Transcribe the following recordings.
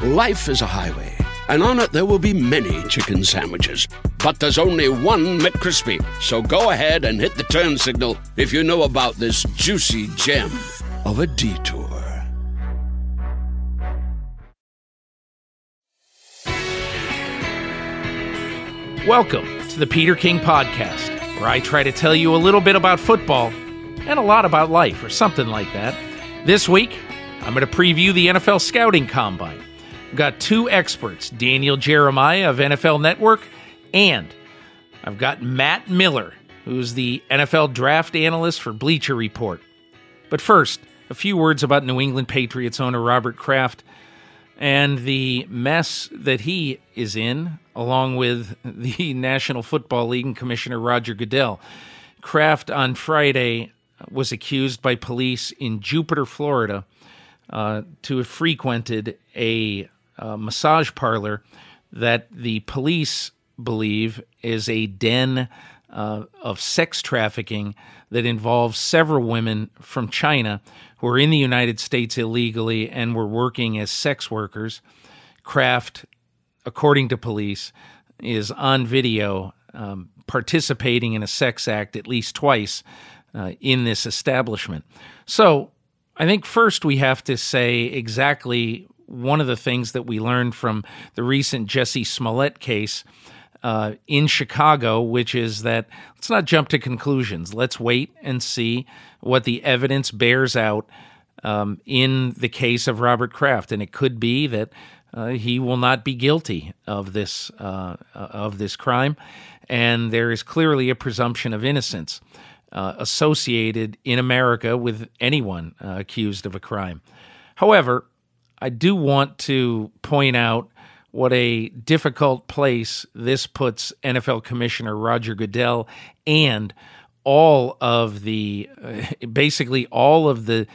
Life is a highway, and on it there will be many chicken sandwiches. But there's only one McCrispy. So go ahead and hit the turn signal if you know about this juicy gem of a detour. Welcome to the Peter King Podcast, where I try to tell you a little bit about football and a lot about life, or something like that. This week, I'm going to preview the NFL Scouting Combine. Got two experts, Daniel Jeremiah of NFL Network, and I've got Matt Miller, who's the NFL Draft Analyst for Bleacher Report. But first, a few words about New England Patriots owner Robert Kraft and the mess that he is in, along with the National Football League and Commissioner Roger Goodell. Kraft on Friday was accused by police in Jupiter, Florida, uh, to have frequented a uh, massage parlor that the police believe is a den uh, of sex trafficking that involves several women from China who are in the United States illegally and were working as sex workers. Kraft, according to police, is on video um, participating in a sex act at least twice uh, in this establishment. So I think first we have to say exactly one of the things that we learned from the recent Jussie Smollett case uh, in Chicago, which is that let's not jump to conclusions. Let's wait and see what the evidence bears out um, in the case of Robert Kraft, and it could be that uh, he will not be guilty of this uh, of this crime, and there is clearly a presumption of innocence uh, associated in America with anyone uh, accused of a crime. However, I do want to point out what a difficult place this puts NFL Commissioner Roger Goodell and all of the basically all of the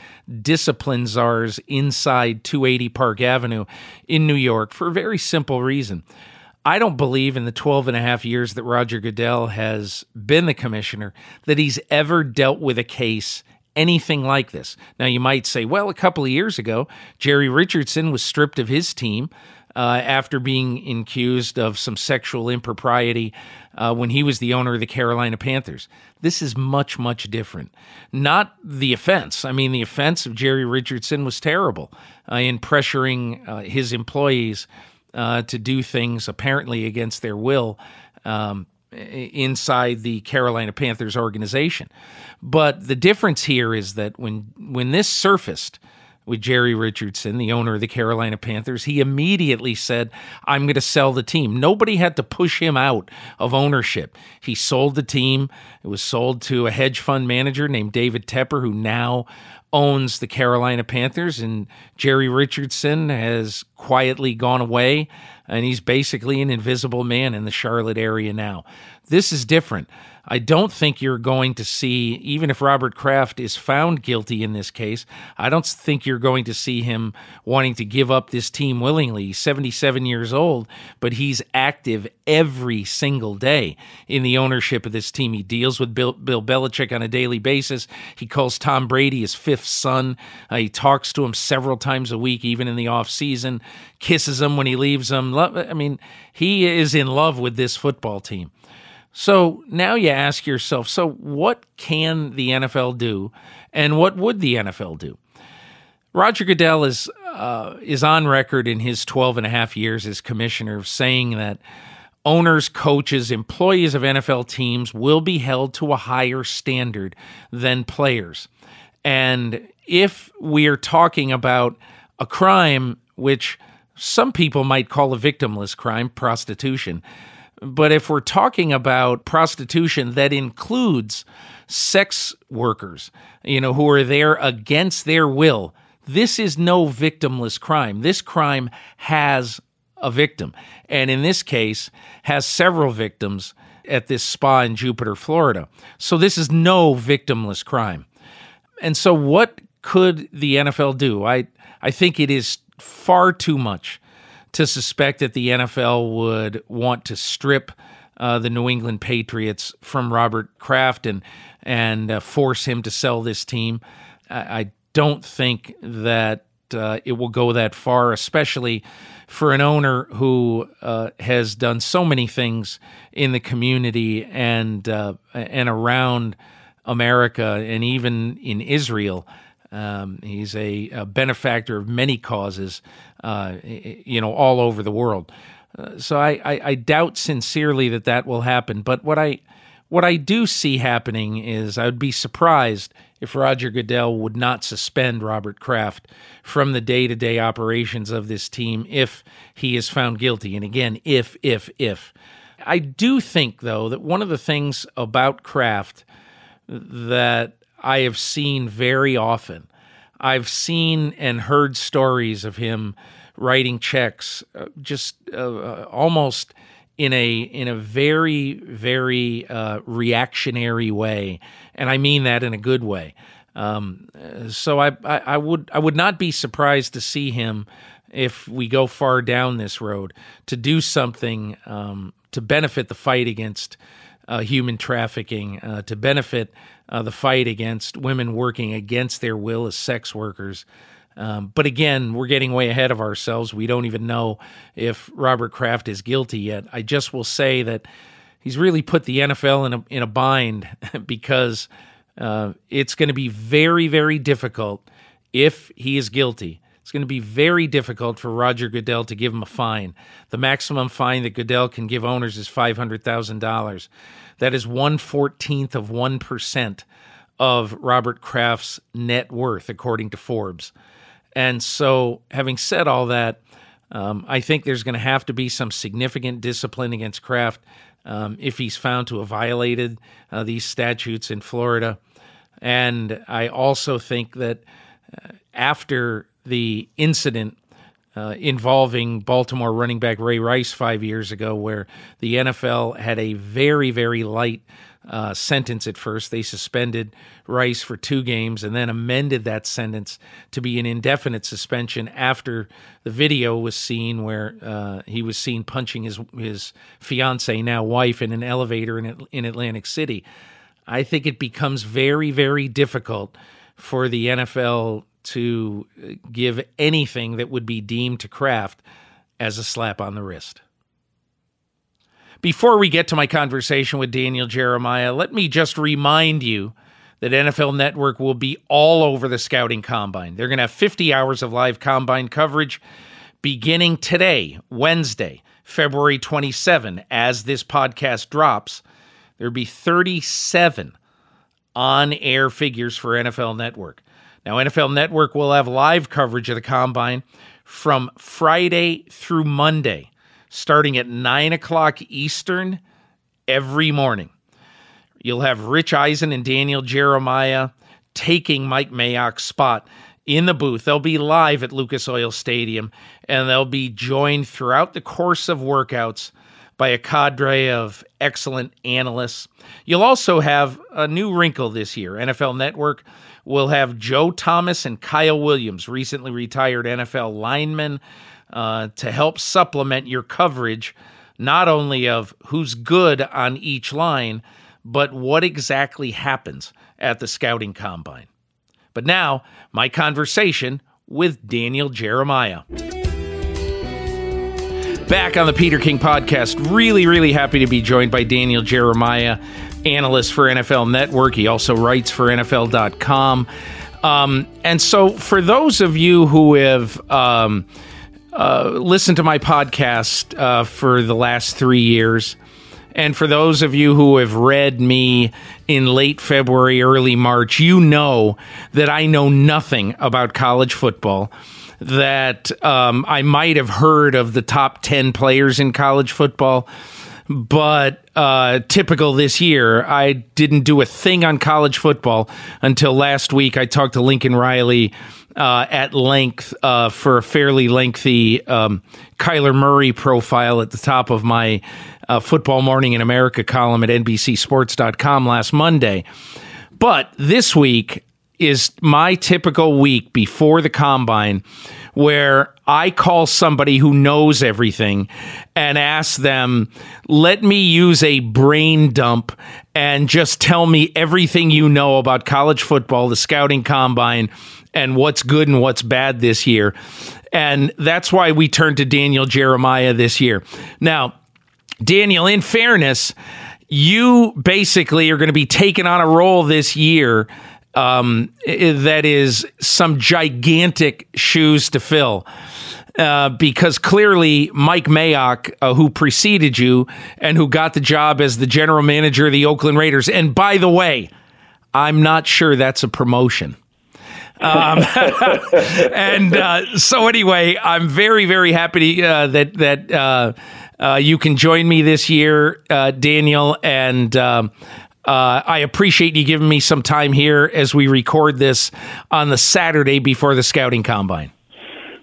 discipline czars inside 280 Park Avenue in New York for a very simple reason. I don't believe in the 12 and a half years that Roger Goodell has been the commissioner that he's ever dealt with a case anything like this. Now, you might say, well, a couple of years ago, Jerry Richardson was stripped of his team uh, after being accused of some sexual impropriety uh, when he was the owner of the Carolina Panthers. This is much, much different. Not the offense. I mean, the offense of Jerry Richardson was terrible uh, in pressuring uh, his employees uh, to do things apparently against their will. Um, inside the Carolina Panthers organization. But the difference here is that when when this surfaced with Jerry Richardson, the owner of the Carolina Panthers, he immediately said, I'm going to sell the team. Nobody had to push him out of ownership. He sold the team. It was sold to a hedge fund manager named David Tepper, who now owns the Carolina Panthers. And Jerry Richardson has quietly gone away, and he's basically an invisible man in the Charlotte area now. This is different. I don't think you're going to see, even if Robert Kraft is found guilty in this case, I don't think you're going to see him wanting to give up this team willingly. He's 77 years old, but he's active every single day in the ownership of this team. He deals with Bill, Bill Belichick on a daily basis. He calls Tom Brady his fifth son. Uh, he talks to him several times a week, even in the off season, kisses him when he leaves him. I mean, he is in love with this football team. So now you ask yourself so what can the NFL do and what would the NFL do? Roger Goodell is, uh, is on record in his 12 and a half years as commissioner saying that owners, coaches, employees of NFL teams will be held to a higher standard than players. And if we are talking about a crime which some people might call a victimless crime, prostitution, but if we're talking about prostitution that includes sex workers, you know, who are there against their will This is no victimless crime. This crime has a victim, and in this case, has several victims at this spa in Jupiter, Florida. So this is no victimless crime. And so, what could the NFL do? I I think it is far too much to suspect that the NFL would want to strip uh, the New England Patriots from Robert Kraft and and uh, force him to sell this team. I, I don't think that uh, it will go that far, especially for an owner who uh, has done so many things in the community and uh, and around America and even in Israel. Um, he's a, a, benefactor of many causes, uh, you know, all over the world. Uh, so I, I, I, doubt sincerely that that will happen. But what I what I do see happening is I would be surprised if Roger Goodell would not suspend Robert Kraft from the day to day operations of this team if he is found guilty. And again, if, if, if. I do think, though, that one of the things about Kraft that I have seen very often, I've seen and heard stories of him writing checks uh, just uh, uh almost in a in a very very uh, reactionary way, and I mean that in a good way. Um, so I, I, I would I would not be surprised to see him if we go far down this road to do something um, to benefit the fight against uh, human trafficking, uh, to benefit uh, the fight against women working against their will as sex workers. Um, but again, we're getting way ahead of ourselves. We don't even know if Robert Kraft is guilty yet. I just will say that he's really put the NFL in a, in a bind because uh, it's going to be very, very difficult if he is guilty. It's going to be very difficult for Roger Goodell to give him a fine. The maximum fine that Goodell can give owners is $500,000. That is one fourteenth of 1% of Robert Kraft's net worth, according to Forbes. And so, having said all that, um, I think there's going to have to be some significant discipline against Kraft um, if he's found to have violated uh, these statutes in Florida. And I also think that uh, after the incident uh, involving Baltimore running back Ray Rice five years ago, where the NFL had a very, very light uh, sentence at first. They suspended Rice for two games and then amended that sentence to be an indefinite suspension after the video was seen where uh, he was seen punching his his fiance, now wife, in an elevator in, in Atlantic City. I think it becomes very, very difficult for the NFL to uh, give anything that would be deemed to Kraft as a slap on the wrist. Before we get to my conversation with Daniel Jeremiah, let me just remind you that NFL Network will be all over the scouting combine. They're going to have 50 hours of live combine coverage beginning today, Wednesday, February 27, as this podcast drops. There'll be 37 on air figures for NFL Network. Now, NFL Network will have live coverage of the combine from Friday through Monday starting at 9 o'clock Eastern every morning. You'll have Rich Eisen and Daniel Jeremiah taking Mike Mayock's spot in the booth. They'll be live at Lucas Oil Stadium and they'll be joined throughout the course of workouts by a cadre of excellent analysts. You'll also have a new wrinkle this year. NFL Network will have Joe Thomas and Kyle Williams, recently retired NFL linemen uh, to help supplement your coverage, not only of who's good on each line, but what exactly happens at the scouting combine. But now, my conversation with Daniel Jeremiah. Back on the Peter King podcast, really, really happy to be joined by Daniel Jeremiah, analyst for NFL Network. He also writes for NFL.com. Um, and so, for those of you who have um, uh, listened to my podcast uh, for the last three years. And for those of you who have read me in late February, early March, you know that I know nothing about college football. That um, I might have heard of the top 10 players in college football, but uh, typical this year, I didn't do a thing on college football until last week. I talked to Lincoln Riley uh, at length uh, for a fairly lengthy um, Kyler Murray profile at the top of my uh, Football Morning in America column at NBCSports.com last Monday. But this week is my typical week before the combine where I call somebody who knows everything and ask them, let me use a brain dump and just tell me everything you know about college football, the scouting combine, and what's good and what's bad this year. And that's why we turned to Daniel Jeremiah this year. Now, Daniel, in fairness, you basically are going to be taking on a role this year um, that is some gigantic shoes to fill. Uh, because clearly Mike Mayock, uh, who preceded you and who got the job as the general manager of the Oakland Raiders, and by the way, I'm not sure that's a promotion. Um, and uh, so anyway, I'm very, very happy uh, that that uh, uh, you can join me this year, Daniel, and um, uh, I appreciate you giving me some time here as we record this on the Saturday before the scouting combine.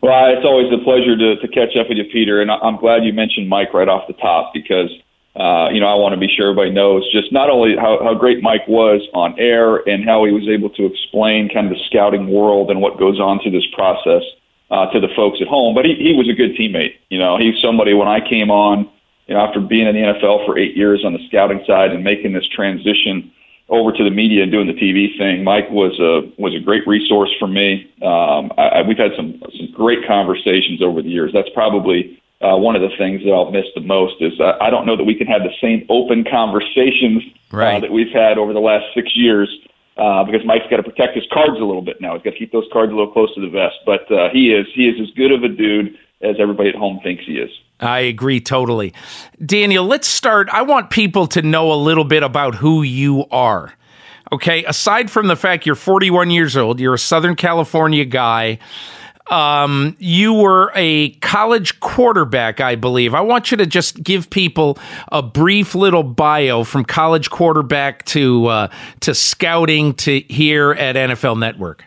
Well, it's always a pleasure to, to catch up with you, Peter. And I'm glad you mentioned Mike right off the top because, uh, you know, I want to be sure everybody knows just not only how, how great Mike was on air and how he was able to explain kind of the scouting world and what goes on through this process uh, to the folks at home, but he, he was a good teammate. You know, he's somebody when I came on you know, after being in the NFL for eight years on the scouting side and making this transition over to the media and doing the TV thing, Mike was a was a great resource for me. Um, I, we've had some some great conversations over the years. That's probably uh, one of the things that I'll miss the most is uh, I don't know that we can have the same open conversations uh, right. uh, that we've had over the last six years. Uh, because Mike's got to protect his cards a little bit now. He's got to keep those cards a little close to the vest. But uh, he is he is as good of a dude as everybody at home thinks he is. I agree totally. Daniel, let's start. I want people to know a little bit about who you are. Okay, aside from the fact you're 41 years old, you're a Southern California guy. Um, you were a college quarterback, I believe. I want you to just give people a brief little bio from college quarterback to uh, to scouting to here at NFL Network.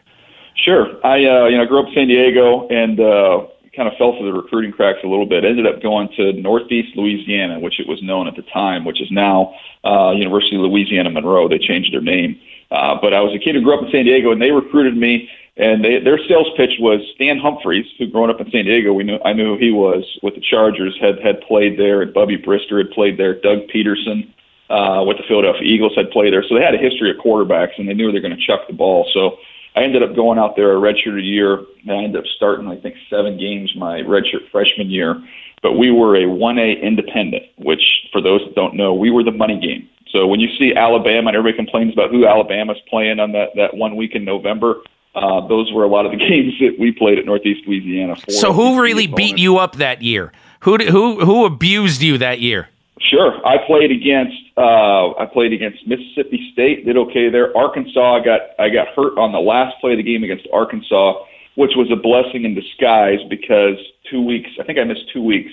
Sure, I uh, you know grew up in San Diego and uh, kind of fell through the recruiting cracks a little bit. Ended up going to Northeast Louisiana, which it was known at the time, which is now uh, University of Louisiana Monroe. They changed their name. Uh, but I was a kid who grew up in San Diego, and they recruited me. And they, their sales pitch was Stan Humphries, who growing up in San Diego, we knew I knew who he was with the Chargers, had had played there, and Bubby Brister had played there. Doug Pederson uh, with the Philadelphia Eagles had played there, so they had a history of quarterbacks, and they knew they were going to chuck the ball. So I ended up going out there a redshirt a year, and I ended up starting, I think, seven games my redshirt freshman year. But we were a 1A independent, which, for those that don't know, we were the money game. So when you see Alabama, and everybody complains about who Alabama's playing on that, that one week in November, uh, those were a lot of the games that we played at Northeast Louisiana. So who really beat you up that year? Who who who abused you that year? Sure, I played against uh, I played against Mississippi State, did okay there. Arkansas, I got I got hurt on the last play of the game against Arkansas, which was a blessing in disguise because two weeks I think I missed two weeks,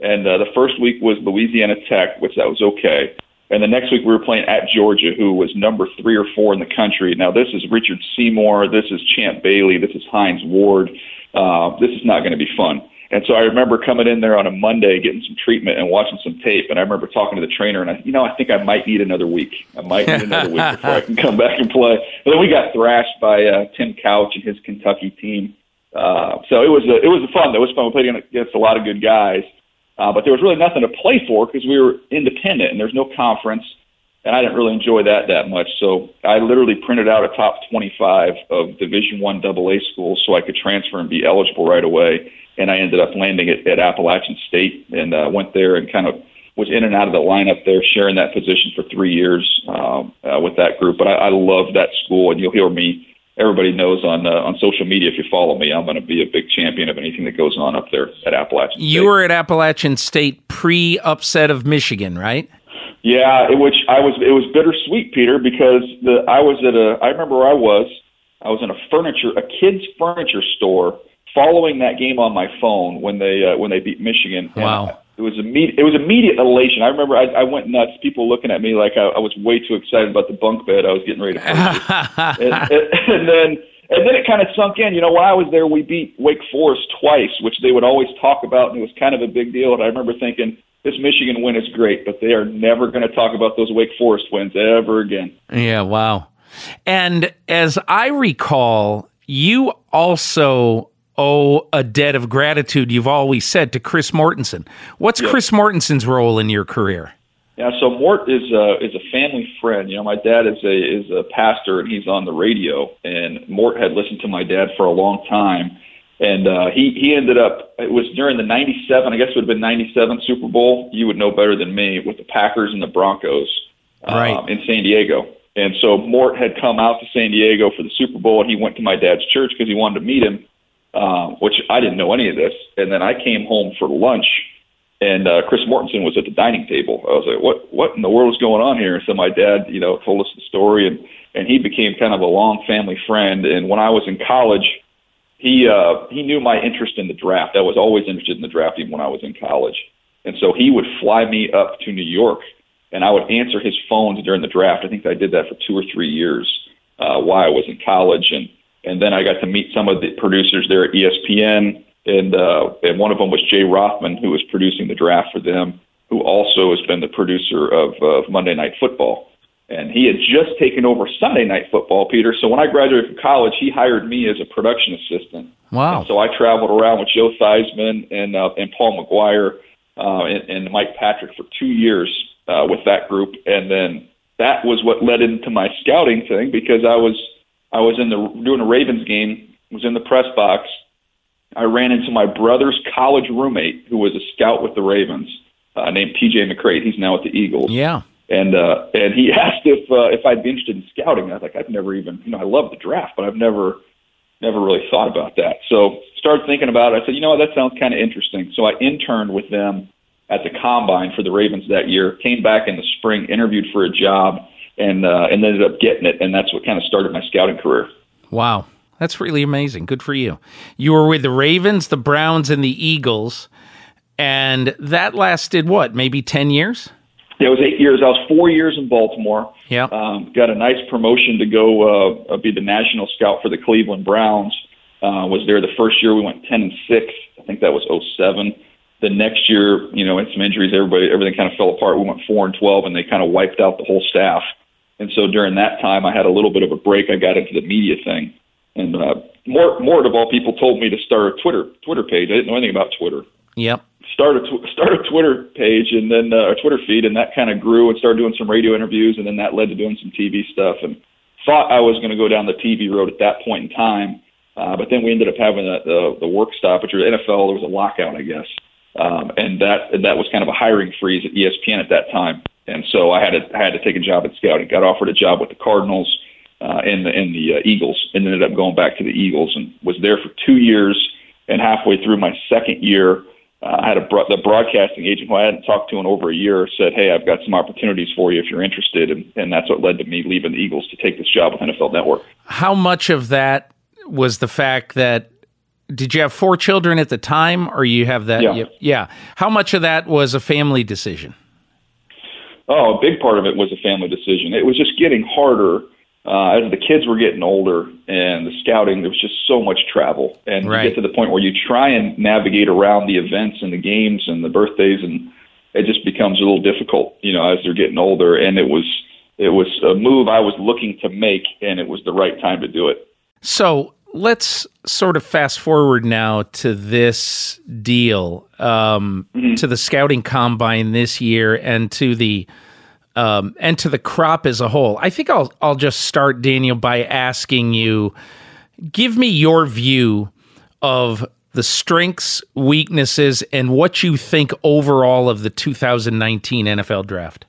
and uh, the first week was Louisiana Tech, which that was okay. And the next week we were playing at Georgia, who was number three or four in the country. Now this is Richard Seymour, this is Champ Bailey, this is Hines Ward. Uh, this is not going to be fun. And so I remember coming in there on a Monday, getting some treatment and watching some tape. And I remember talking to the trainer, and I, you know, I think I might need another week. I might need another week before I can come back and play. But then we got thrashed by uh, Tim Couch and his Kentucky team. Uh, so it was a, it was a fun. It was fun. We played against a lot of good guys, uh, but there was really nothing to play for because we were independent and there's no conference, and I didn't really enjoy that that much. So I literally printed out a top 25 of Division One AA schools so I could transfer and be eligible right away and I ended up landing at, at Appalachian State and uh, went there and kind of was in and out of the lineup there, sharing that position for three years um, uh, with that group. But I, I love that school, and you'll hear me. Everybody knows on uh, on social media if you follow me, I'm going to be a big champion of anything that goes on up there at Appalachian. State. You were at Appalachian State pre upset of Michigan, right? Yeah, it, which I was. It was bittersweet, Peter, because the I was at a. I remember where I was. I was in a furniture, a kids furniture store following that game on my phone when they uh, when they beat Michigan. Wow. It was immediate. It was immediate elation. I remember I, I went nuts. People looking at me like I, I was way too excited about the bunk bed I was getting ready to. and, and, and then and then it kind of sunk in. You know, when I was there, we beat Wake Forest twice, which they would always talk about, and it was kind of a big deal. And I remember thinking, this Michigan win is great, but they are never going to talk about those Wake Forest wins ever again. Yeah, wow. And as I recall, you also owe a debt of gratitude, you've always said, to Chris Mortensen. What's yep. Chris Mortensen's role in your career? Yeah, so Mort is a is a family friend. You know, my dad is a is a pastor and he's on the radio. And Mort had listened to my dad for a long time, and uh, he he ended up. It was during the '97, I guess it would have been '97 Super Bowl. You would know better than me with the Packers and the Broncos um, right. in San Diego. And so Mort had come out to San Diego for the Super Bowl, and he went to my dad's church because he wanted to meet him, um, which I didn't know any of this. And then I came home for lunch and uh, Chris Mortensen was at the dining table. I was like, "What? What in the world is going on here?" And so my dad, you know, told us the story, and and he became kind of a long family friend. And when I was in college, he uh, he knew my interest in the draft. I was always interested in the draft, even when I was in college. And so he would fly me up to New York, and I would answer his phones during the draft. I think I did that for two or three years uh, while I was in college, and and then I got to meet some of the producers there at ESPN and uh, and one of them was Jay Rothman, who was producing the draft for them, who also has been the producer of uh, Monday Night Football. And he had just taken over Sunday Night Football, Peter. So when I graduated from college, he hired me as a production assistant. Wow! And so I traveled around with Joe Theismann and uh, and Paul McGuire uh, and, and Mike Patrick for two years uh, with that group, and then that was what led into my scouting thing because I was I was in the doing a Ravens game, was in the press box I ran into my brother's college roommate who was a scout with the Ravens, uh, named PJ McCreight. He's now at the Eagles. Yeah. And uh, and he asked if uh, if I'd be interested in scouting. I was like, I've never even you know I love the draft, but I've never never really thought about that. So started thinking about it. I said, you know what, that sounds kind of interesting. So I interned with them at the combine for the Ravens that year. Came back in the spring, interviewed for a job, and uh, and ended up getting it. And that's what kind of started my scouting career. Wow. That's really amazing. Good for you. You were with the Ravens, the Browns, and the Eagles, and that lasted what, maybe 10 years? Yeah, it was eight years. I was four years in Baltimore. Yeah. Um, got a nice promotion to go uh, be the national scout for the Cleveland Browns. Uh, was there the first year we went 10 and 6. I think that was 07. The next year, you know, in some injuries, everybody, everything kind of fell apart. We went 4 and 12, and they kind of wiped out the whole staff. And so during that time, I had a little bit of a break. I got into the media thing. And uh, Mort, Mort of all people told me to start a Twitter Twitter page. I didn't know anything about Twitter. Yep. Start a tw- start a Twitter page and then uh, a Twitter feed, and that kind of grew and started doing some radio interviews, and then that led to doing some TV stuff. And thought I was going to go down the TV road at that point in time, uh, but then we ended up having a, the the work stoppage or the NFL. There was a lockout, I guess, um, and that and that was kind of a hiring freeze at ESPN at that time. And so I had to I had to take a job at scouting. Got offered a job with the Cardinals uh, in the in the uh, Eagles, and ended up going back to the Eagles, and was there for two years. And halfway through my second year, uh, I had a bro- the broadcasting agent who I hadn't talked to in over a year said, "Hey, I've got some opportunities for you if you're interested," and, and that's what led to me leaving the Eagles to take this job with NFL Network. How much of that was the fact that did you have four children at the time, or you have that? Yeah. yeah. How much of that was a family decision? Oh, a big part of it was a family decision. It was just getting harder uh, as the kids were getting older and the scouting, there was just so much travel, and right. you get to the point where you try and navigate around the events and the games and the birthdays, and it just becomes a little difficult, you know, as they're getting older. And it was it was a move I was looking to make, and it was the right time to do it. So let's sort of fast forward now to this deal, um, mm-hmm. to the scouting combine this year, and to the um, and to the crop as a whole. I think I'll I'll just start Daniel by asking you, give me your view of the strengths, weaknesses, and what you think overall of the 2019 NFL Draft.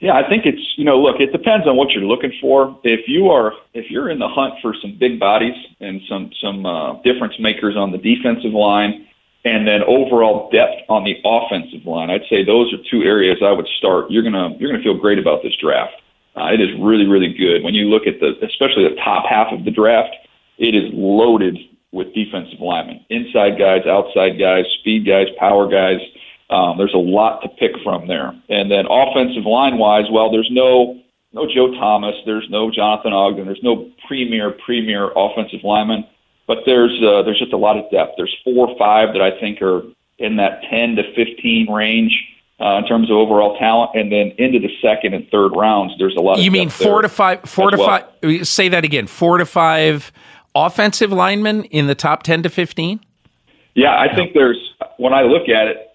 Yeah, I think it's you know look, it depends on what you're looking for. If you are if you're in the hunt for some big bodies and some some uh, difference makers on the defensive line and then overall depth on the offensive line. I'd say those are two areas I would start. You're gonna you're gonna feel great about this draft. Uh, it is really really good when you look at the especially the top half of the draft. It is loaded with defensive linemen, inside guys, outside guys, speed guys, power guys. Um, there's a lot to pick from there. And then offensive line wise, well, there's no no Joe Thomas, there's no Jonathan Ogden, there's no premier premier offensive lineman, but there's uh, there's just a lot of depth. There's four or five that I think are in that 10 to 15 range. Uh, in terms of overall talent, and then into the second and third rounds, there's a lot. You mean four to five? Four to well. five. Say that again. Four to five offensive linemen in the top ten to fifteen. Yeah, I think there's. When I look at it,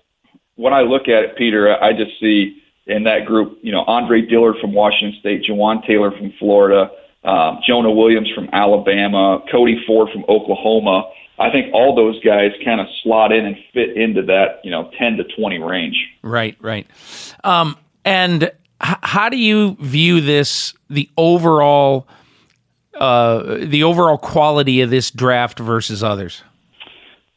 when I look at it, Peter, I just see in that group, you know, Andre Dillard from Washington State, Jawaan Taylor from Florida, um, Jonah Williams from Alabama, Cody Ford from Oklahoma. I think all those guys kind of slot in and fit into that, you know, 10 to 20 range. Right, right. Um, and h- how do you view this, the overall, uh, the overall quality of this draft versus others?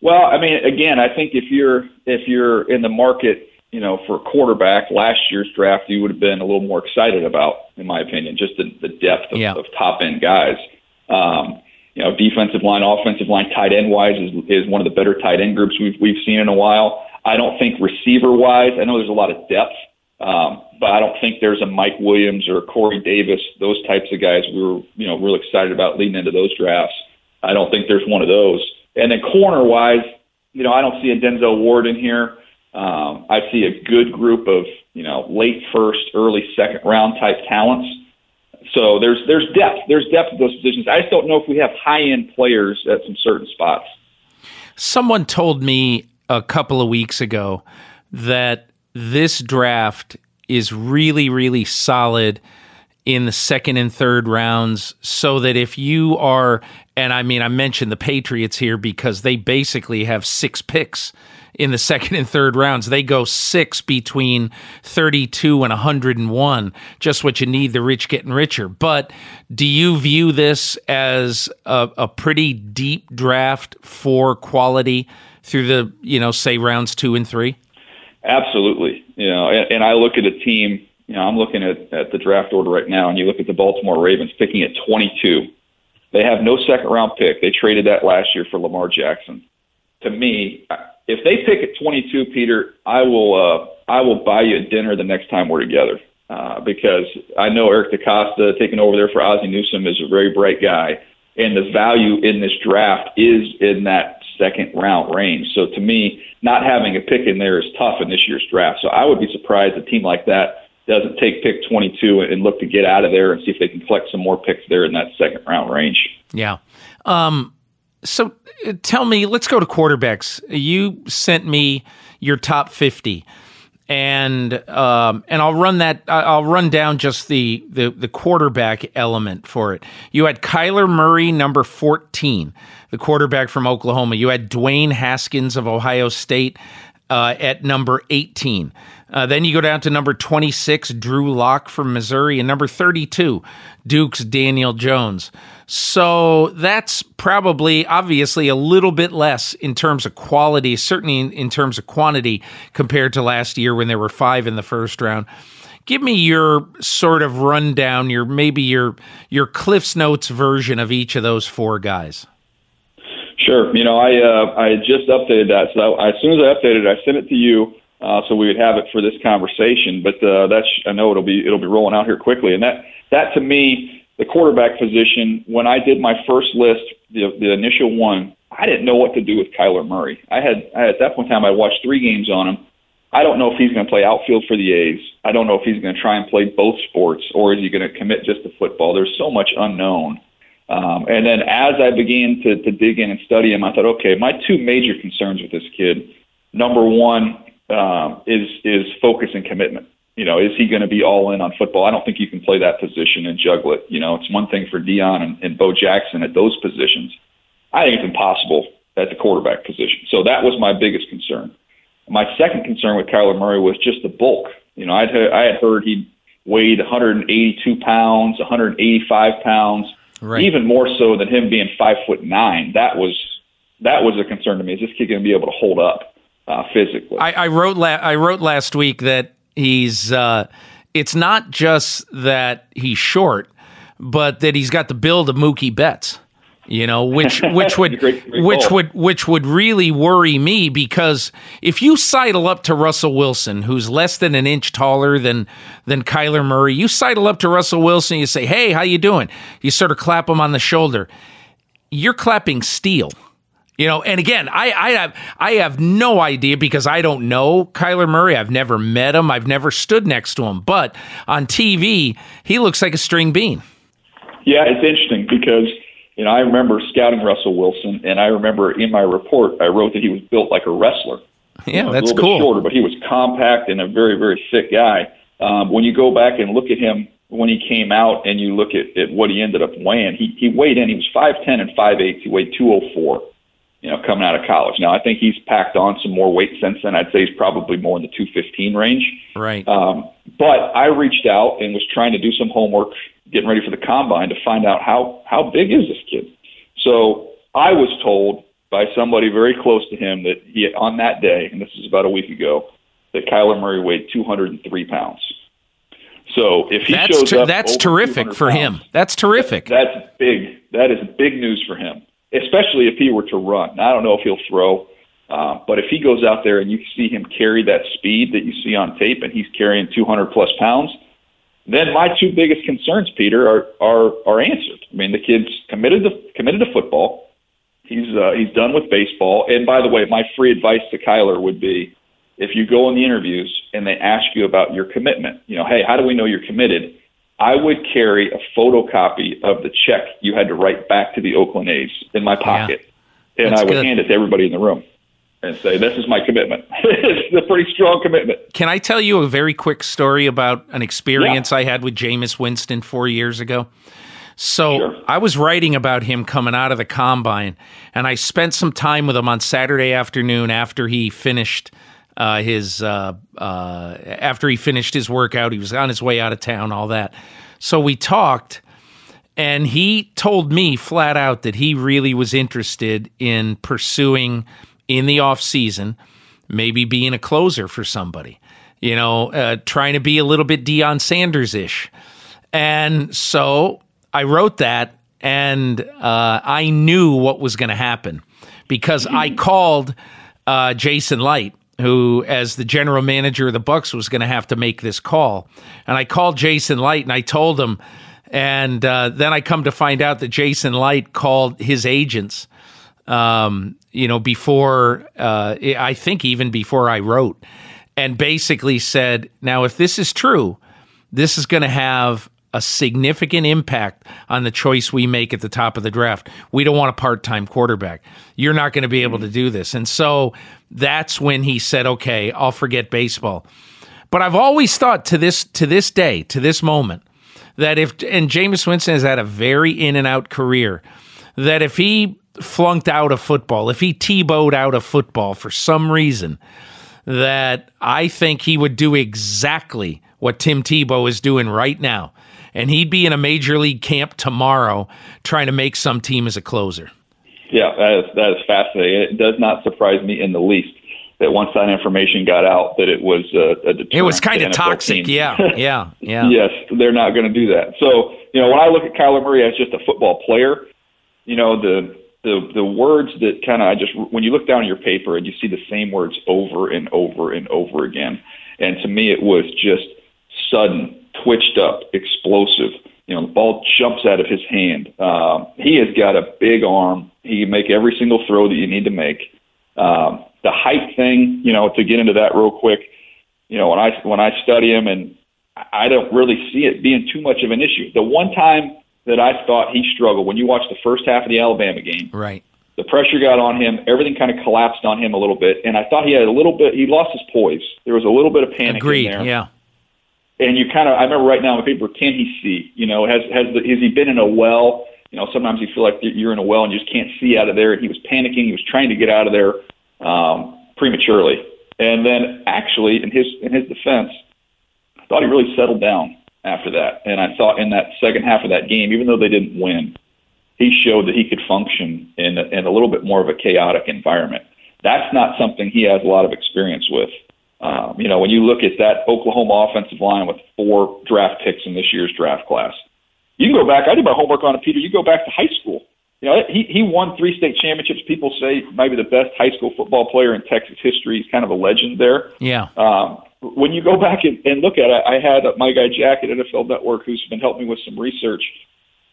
Well, I mean, again, I think if you're if you're in the market, you know, for a quarterback, last year's draft you would have been a little more excited about, in my opinion, just the, the depth of, yeah. of top end guys. Um, you know, defensive line, offensive line, tight end wise is is one of the better tight end groups we've we've seen in a while. I don't think receiver wise, I know there's a lot of depth, um, but I don't think there's a Mike Williams or Corey Davis, those types of guys we were you know really excited about leading into those drafts. I don't think there's one of those. And then corner wise, you know, I don't see a Denzel Ward in here. Um, I see a good group of you know late first, early second round type talents. So there's there's depth. There's depth at those positions. I just don't know if we have high end players at some certain spots. Someone told me a couple of weeks ago that this draft is really really solid in the second and third rounds so that if you are and I mean I mentioned the Patriots here because they basically have six picks in the second and third rounds. They go six between 32 and 101, just what you need, the rich getting richer. But do you view this as a, a pretty deep draft for quality through the, you know, say rounds two and three? Absolutely. You know, and, and I look at a team you know, I'm looking at, at the draft order right now, and you look at the Baltimore Ravens picking at 22. They have no second round pick. They traded that last year for Lamar Jackson. To me, if they pick at 22, Peter, I will uh, I will buy you a dinner the next time we're together uh, because I know Eric DeCosta taking over there for Ozzie Newsome is a very bright guy, and the value in this draft is in that second round range. So to me, not having a pick in there is tough in this year's draft. So I would be surprised a team like that doesn't take pick 22 and look to get out of there and see if they can collect some more picks there in that second round range. Yeah. Um, so uh, tell me, let's go to quarterbacks. You sent me your top 50 and um, and I'll run that. I'll run down just the, the the quarterback element for it. You had Kyler Murray, number fourteen, the quarterback from Oklahoma. You had Dwayne Haskins of Ohio State uh, at number eighteen. Uh, then you go down to number 26, Drew Lock from Missouri, and number 32, Duke's Daniel Jones. So that's probably, obviously, a little bit less in terms of quality, certainly in, in terms of quantity compared to last year when there were five in the first round. Give me your sort of rundown, your maybe your your Cliff's Notes version of each of those four guys. Sure. You know, I uh, I just updated that. So I, as soon as I updated it, I sent it to you uh, so we would have it for this conversation. But uh, that's I know it'll be it'll be rolling out here quickly, and that that to me the quarterback position. When I did my first list, the the initial one, I didn't know what to do with Kyler Murray. I had I, at that point in time I watched three games on him. I don't know if he's going to play outfield for the A's. I don't know if he's going to try and play both sports, or is he going to commit just to football? There's so much unknown. Um, and then as I began to, to dig in and study him, I thought, okay, my two major concerns with this kid. Number one, um, is is focus and commitment. You know, is he going to be all in on football? I don't think you can play that position and juggle it. You know, it's one thing for Deion and, and Bo Jackson at those positions. I think it's impossible at the quarterback position. So that was my biggest concern. My second concern with Kyler Murray was just the bulk. You know, I'd I had heard he weighed 182 pounds, 185 pounds, right. even more so than him being five foot nine. That was that was a concern to me. Is this kid going to be able to hold up? uh, physically. I, I wrote la- I wrote last week that he's. Uh, it's not just that he's short, but that he's got the build of Mookie Betts. You know which which would great, great which would which would really worry me because if you sidle up to Russell Wilson who's less than an inch taller than than Kyler Murray you sidle up to Russell Wilson you say hey how you doing? You sort of clap him on the shoulder. You're clapping steel. You know and again I I have I have no idea because I don't know Kyler Murray. I've never met him. I've never stood next to him. But on TV he looks like a string bean. Yeah, it's interesting because you know I remember scouting Russell Wilson, and I remember in my report I wrote that he was built like a wrestler. yeah You know, that's a little cool Bit shorter, but he was compact and a very very thick guy. Um, when you go back and look at him when he came out, and you look at, at what he ended up weighing, he he weighed in. He was five ten and five eight. He weighed two oh four. You know, coming out of college. Now I think he's packed on some more weight since then. I'd say he's probably more in the two fifteen range. right Um, but I reached out and was trying to do some homework, getting ready for the combine to find out how how big is this kid. So I was told by somebody very close to him that he on that day, and this is about a week ago, that Kyler Murray weighed 203 pounds. So if he That's shows ter- up, that's terrific 200 for him. That's terrific. That's big. That is big news for him, especially if he were to run. I don't know if he'll throw, uh, but if he goes out there and you see him carry that speed that you see on tape, and he's carrying 200 plus pounds, then my two biggest concerns, Peter, are are are answered. I mean, the kid's committed to committed to football. He's uh, he's done with baseball. And by the way, my free advice to Kyler would be, if you go in the interviews and they ask you about your commitment, you know, hey, how do we know you're committed? I would carry a photocopy of the check you had to write back to the Oakland A's in my pocket, and That's I would good. hand it to everybody in the room and say, "This is my commitment." it's a pretty strong commitment. Can I tell you a very quick story about an experience I had with Jameis Winston four years ago? So Sure. I was writing about him coming out of the combine, and I spent some time with him on Saturday afternoon after he finished uh, his uh, uh, after he finished his workout. He was on his way out of town, all that. So we talked, and he told me flat out that he really was interested in pursuing in the off season, maybe being a closer for somebody. You know, uh, trying to be a little bit Deion Sanders ish. And so I wrote that, and uh, I knew what was going to happen because I called uh, Jason Licht, who, as the general manager of the Bucs, was going to have to make this call. And I called Jason Licht, and I told him. And uh, then I come to find out that Jason Licht called his agents um, you know, before uh, I think even before I wrote, and basically said, now if this is true, this is going to have a significant impact on the choice we make at the top of the draft. We don't want a part-time quarterback. You're not going to be able to do this, and so that's when he said, "Okay, I'll forget baseball." But I've always thought to this to this day, to this moment, that if and Jameis Winston has had a very in and out career, that if he flunked out of football, if he Tebowed out of football for some reason, that I think he would do exactly what Tim Tebow is doing right now. And he'd be in a major league camp tomorrow trying to make some team as a closer. Yeah, that is that is fascinating. It does not surprise me in the least that once that information got out, that it was uh, a deterrent. It was to kind of toxic. teams. Yeah, yeah, yeah. yes, they're not going to do that. So, you know, when I look at Kyler Murray as just a football player, you know, the the the words that kind of I just when you look down at your paper and you see the same words over and over and over again, and to me it was just sudden, twitched up, explosive. You know, the ball jumps out of his hand. Um, he has got a big arm. He can make every single throw that you need to make. Um, the height thing, you know, to get into that real quick, you know, when I when I study him, and I don't really see it being too much of an issue. The one time that I thought he struggled when you watch the first half of the Alabama game, Right. the pressure got on him, everything kind of collapsed on him a little bit, and I thought he had a little bit. He lost his poise. There was a little bit of panic Agreed. in there Yeah. and you kind of I remember right now on paper, can he see? You know, has has the, has he been in a well? You know, sometimes you feel like you're in a well and you just can't see out of there. And he was panicking. He was trying to get out of there um, prematurely. And then actually, in his in his defense, I thought he really settled down after that. And I thought in that second half of that game, even though they didn't win, he showed that he could function in a, in a little bit more of a chaotic environment. That's not something he has a lot of experience with. Um, you know, when you look at that Oklahoma offensive line with four draft picks in this year's draft class, you can go back. I did my homework on it, Peter. You go back to high school. you know, he he won three state championships. People say maybe the best high school football player in Texas history. He's kind of a legend there. Yeah. Um, when you go back and, and look at it, I had my guy Jack at NFL Network, who's been helping me with some research.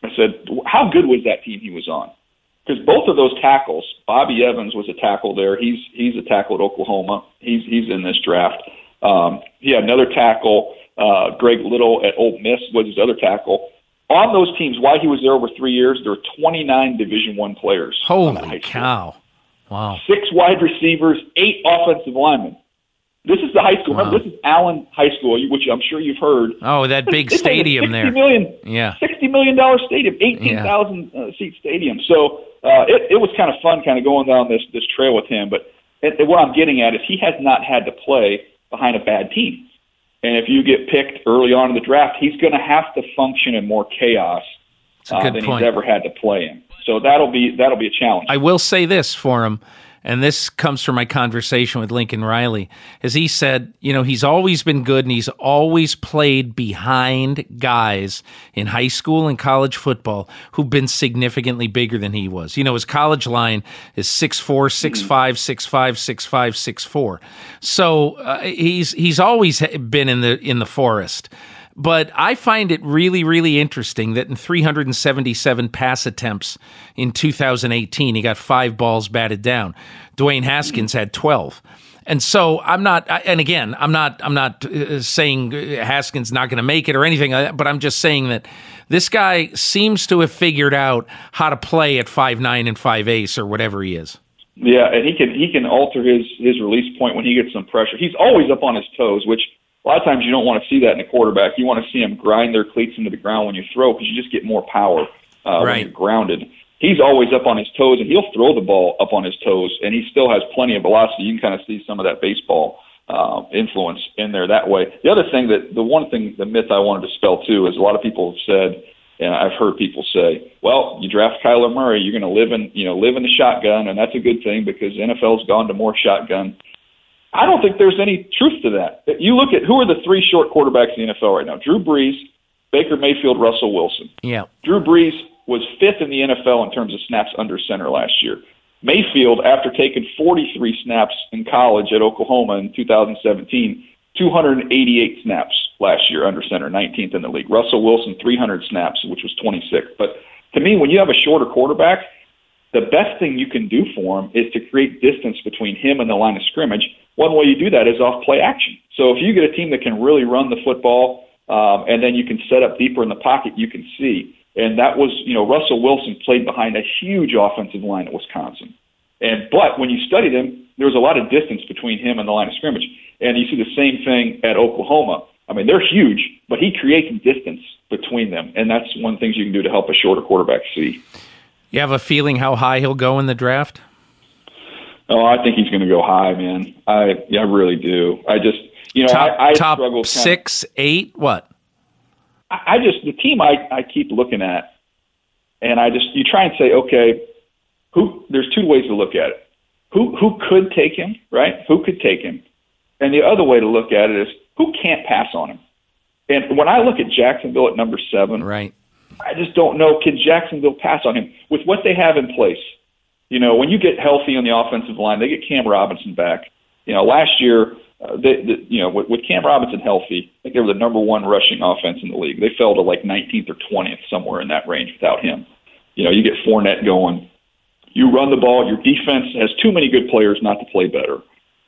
I said, how good was that team he was on? Because both of those tackles, Bobby Evans was a tackle there. He's he's a tackle at Oklahoma. He's he's in this draft. Um, he had another tackle. Uh, Greg Little at Ole Miss was his other tackle. On those teams, while he was there over three years, there were 29 Division One players. Holy cow! Wow. Six wide receivers, eight offensive linemen. This is the high school. Wow. Remember, this is Allen High School, which I'm sure you've heard. Oh, that big stadium there. Million, yeah. $60 million stadium, 18,000 yeah. uh, seat stadium. So uh, it, it was kind of fun kind of going down this, this trail with him. But it, it, what I'm getting at is he has not had to play behind a bad team. And if you get picked early on in the draft, he's going to have to function in more chaos uh, than point. he's ever had to play in. So that'll be that'll be a challenge. I will say this for him and this comes from my conversation with Lincoln Riley, as he said, you know, he's always been good and he's always played behind guys in high school and college football who've been significantly bigger than he was. You know, his college line is 6'4, 6'5, 6'5, 6'5, 6'4. So uh, he's he's always been in the in the forest. But I find it really, really interesting that in 377 pass attempts in 2018, he got five balls batted down. Dwayne Haskins had 12. And so I'm not, and again, I'm not, I'm not uh, saying Haskins not going to make it or anything but I'm just saying that this guy seems to have figured out how to play at five nine and five ace or whatever he is. Yeah, and he can he can alter his his release point when he gets some pressure. He's always up on his toes, which a lot of times you don't want to see that in a quarterback. You want to see them grind their cleats into the ground when you throw because you just get more power uh, right. when you're grounded. He's always up on his toes, and he'll throw the ball up on his toes, and he still has plenty of velocity. You can kind of see some of that baseball uh, influence in there that way. The other thing that the one thing the myth I wanted to spell too is a lot of people have said, and I've heard people say, "Well, you draft Kyler Murray, you're going to live in you know live in the shotgun, and that's a good thing because NFL's gone to more shotgun." I don't think there's any truth to that. You look at who are the three short quarterbacks in the NFL right now: Drew Brees, Baker Mayfield, Russell Wilson. Yeah. Drew Brees was fifth in the NFL in terms of snaps under center last year. Mayfield, after taking 43 snaps in college at Oklahoma in 2017, 288 snaps last year under center, 19th in the league. Russell Wilson, 300 snaps, which was 26th. But to me, when you have a shorter quarterback, the best thing you can do for him is to create distance between him and the line of scrimmage. One way you do that is off play action. So if you get a team that can really run the football um, and then you can set up deeper in the pocket, you can see. And that was, you know, Russell Wilson played behind a huge offensive line at Wisconsin. And but when you studied him, there was a lot of distance between him and the line of scrimmage. And you see the same thing at Oklahoma. I mean, they're huge, but he creates distance between them, and that's one of the things you can do to help a shorter quarterback see. You have a feeling how high he'll go in the draft? Oh, I think he's going to go high, man. I yeah, I really do. I just you know top, I, I top struggle six, eight, what? I, I just the team I I keep looking at, and I just you try and say okay, who? There's two ways to look at it. Who who could take him, right? Who could take him? And the other way to look at it is who can't pass on him. And when I look at Jacksonville at number seven, right, I just don't know. Can Jacksonville pass on him with what they have in place? You know, when you get healthy on the offensive line, they get Cam Robinson back. You know, last year, uh, they, they, you know, with, with Cam Robinson healthy, I think they were the number one rushing offense in the league. They fell to like 19th or 20th somewhere in that range without him. You know, you get Fournette going. You run the ball. Your defense has too many good players not to play better.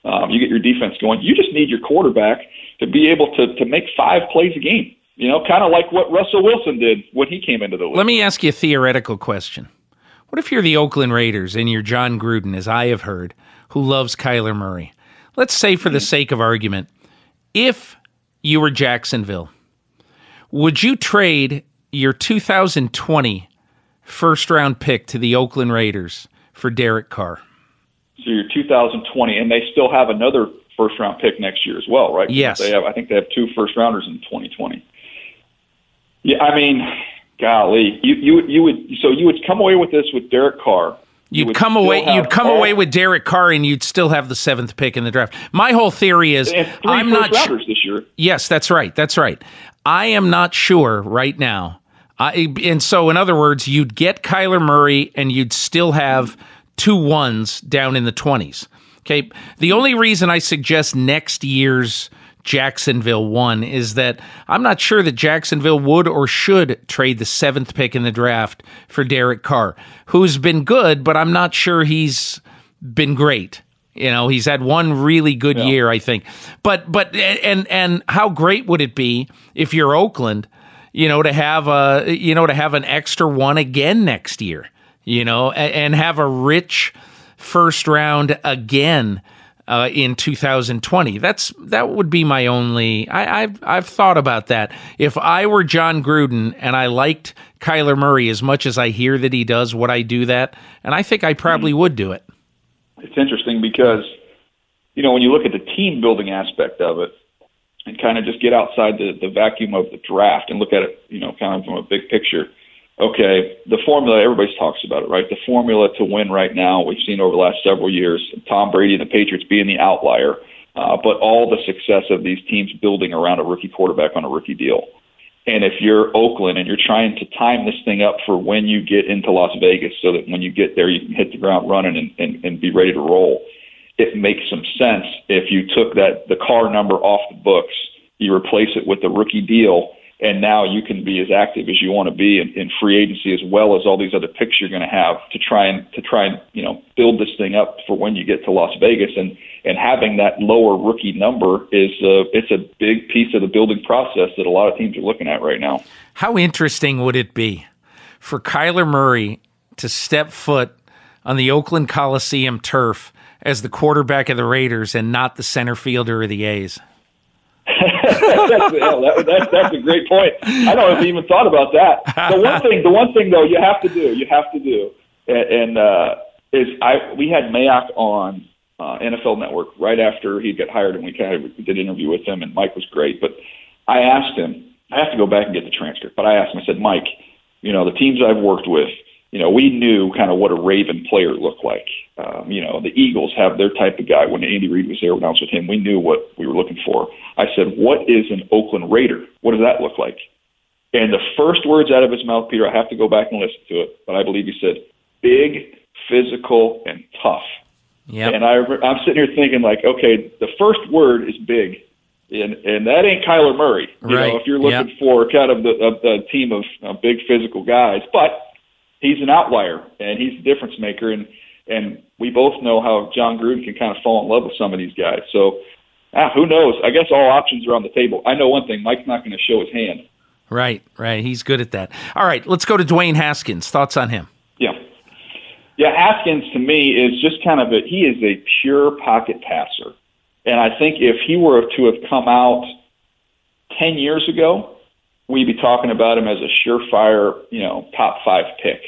Um, you get your defense going. You just need your quarterback to be able to to make five plays a game. You know, kind of like what Russell Wilson did when he came into the league. Let me ask you a theoretical question. What if you're the Oakland Raiders and you're Jon Gruden, as I have heard, who loves Kyler Murray? Let's say, for the mm-hmm. sake of argument, if you were Jacksonville, would you trade your 2020 first round pick to the Oakland Raiders for Derek Carr? So your 2020, and they still have another first round pick next year as well, right? Yes. They have. I think they have two first rounders in 2020. Yeah, I mean, golly, you you you would so you would come away with this with Derek Carr. You'd you come away. You'd come all, away with Derek Carr, and you'd still have the seventh pick in the draft. My whole theory is, I'm not sure. This year. Yes, that's right. That's right. I am not sure right now. I, and so, in other words, you'd get Kyler Murray and you'd still have two ones down in the 20s. Okay. The only reason I suggest next year's Jacksonville won is that I'm not sure that Jacksonville would or should trade the seventh pick in the draft for Derek Carr, who's been good, but I'm not sure he's been great. You know, he's had one really good yeah. year, I think. But but and and how great would it be if you're Oakland, you know, to have a you know to have an extra one again next year, you know, and have a rich first round again uh, in 2020. That's that would be my only. I, have I've thought about that. If I were Jon Gruden and I liked Kyler Murray as much as I hear that he does, would I do that? And I think I probably mm-hmm. would do it it's interesting because you know when you look at the team building aspect of it and kind of just get outside the, the vacuum of the draft and look at it, you know, kind of from a big picture. Okay, the formula everybody talks about it, right? The formula to win right now we've seen over the last several years. Tom Brady and the Patriots being the outlier, uh, but all the success of these teams building around a rookie quarterback on a rookie deal. And if you're Oakland and you're trying to time this thing up for when you get into Las Vegas so that when you get there, you can hit the ground running and, and, and be ready to roll, it makes some sense if you took that the Carr number off the books, you replace it with the rookie deal, and now you can be as active as you want to be in, in free agency as well as all these other picks you're going to have to try and to try and you know build this thing up for when you get to Las Vegas and and having that lower rookie number is a, it's a big piece of the building process that a lot of teams are looking at right now. How interesting would it be for Kyler Murray to step foot on the Oakland Coliseum turf as the quarterback of the Raiders and not the center fielder of the A's? that's, yeah, that, that's, that's a great point. I don't even thought about that. The one thing, the one thing though, you have to do, you have to do, and, uh, is I we had Mayock on uh, NFL Network right after he got hired, and we kind of did an interview with him, and Mike was great. But I asked him, I have to go back and get the transcript, but I asked him, I said, Mike, you know, the teams I've worked with, you know, we knew kind of what a Raven player looked like. Um, you know, the Eagles have their type of guy. When Andy Reid was there when I was with him, we knew what we were looking for. I said, what is an Oakland Raider? What does that look like? And the first words out of his mouth, Peter, I have to go back and listen to it, but I believe he said, big, physical, and tough. Yep. And I, I'm sitting here thinking, like, okay, the first word is big, and and that ain't Kyler Murray. You right. know, if you're looking yep. for kind of the, of the team of uh, big physical guys, but he's an outlier and he's a difference maker, and and we both know how Jon Gruden can kind of fall in love with some of these guys. So, ah, who knows? I guess all options are on the table. I know one thing: Mike's not going to show his hand. Right, right. He's good at that. All right, let's go to Dwayne Haskins. Thoughts on him? Yeah. Yeah, Haskins to me is just kind of a he is a pure pocket passer. And I think if he were to have come out 10 years ago, we'd be talking about him as a surefire, you know, top 5 pick.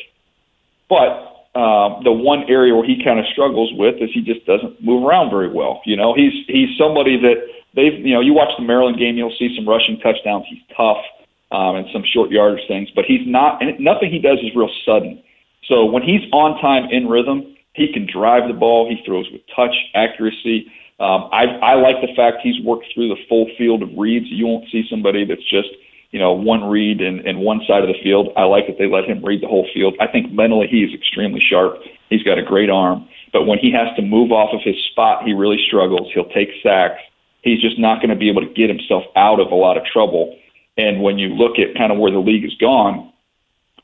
But um, the one area where he kind of struggles with is he just doesn't move around very well. You know, he's he's somebody that they've you know you watch the Maryland game, you'll see some rushing touchdowns. He's tough um, and some short yardage things, but he's not. And nothing he does is real sudden. So when he's on time in rhythm, he can drive the ball. He throws with touch, accuracy. Um, I, I like the fact he's worked through the full field of reads. You won't see somebody that's just you know one read in, in one side of the field. I like that they let him read the whole field. I think mentally he is extremely sharp. He's got a great arm, but when he has to move off of his spot, he really struggles. He'll take sacks. He's just not going to be able to get himself out of a lot of trouble. And when you look at kind of where the league has gone,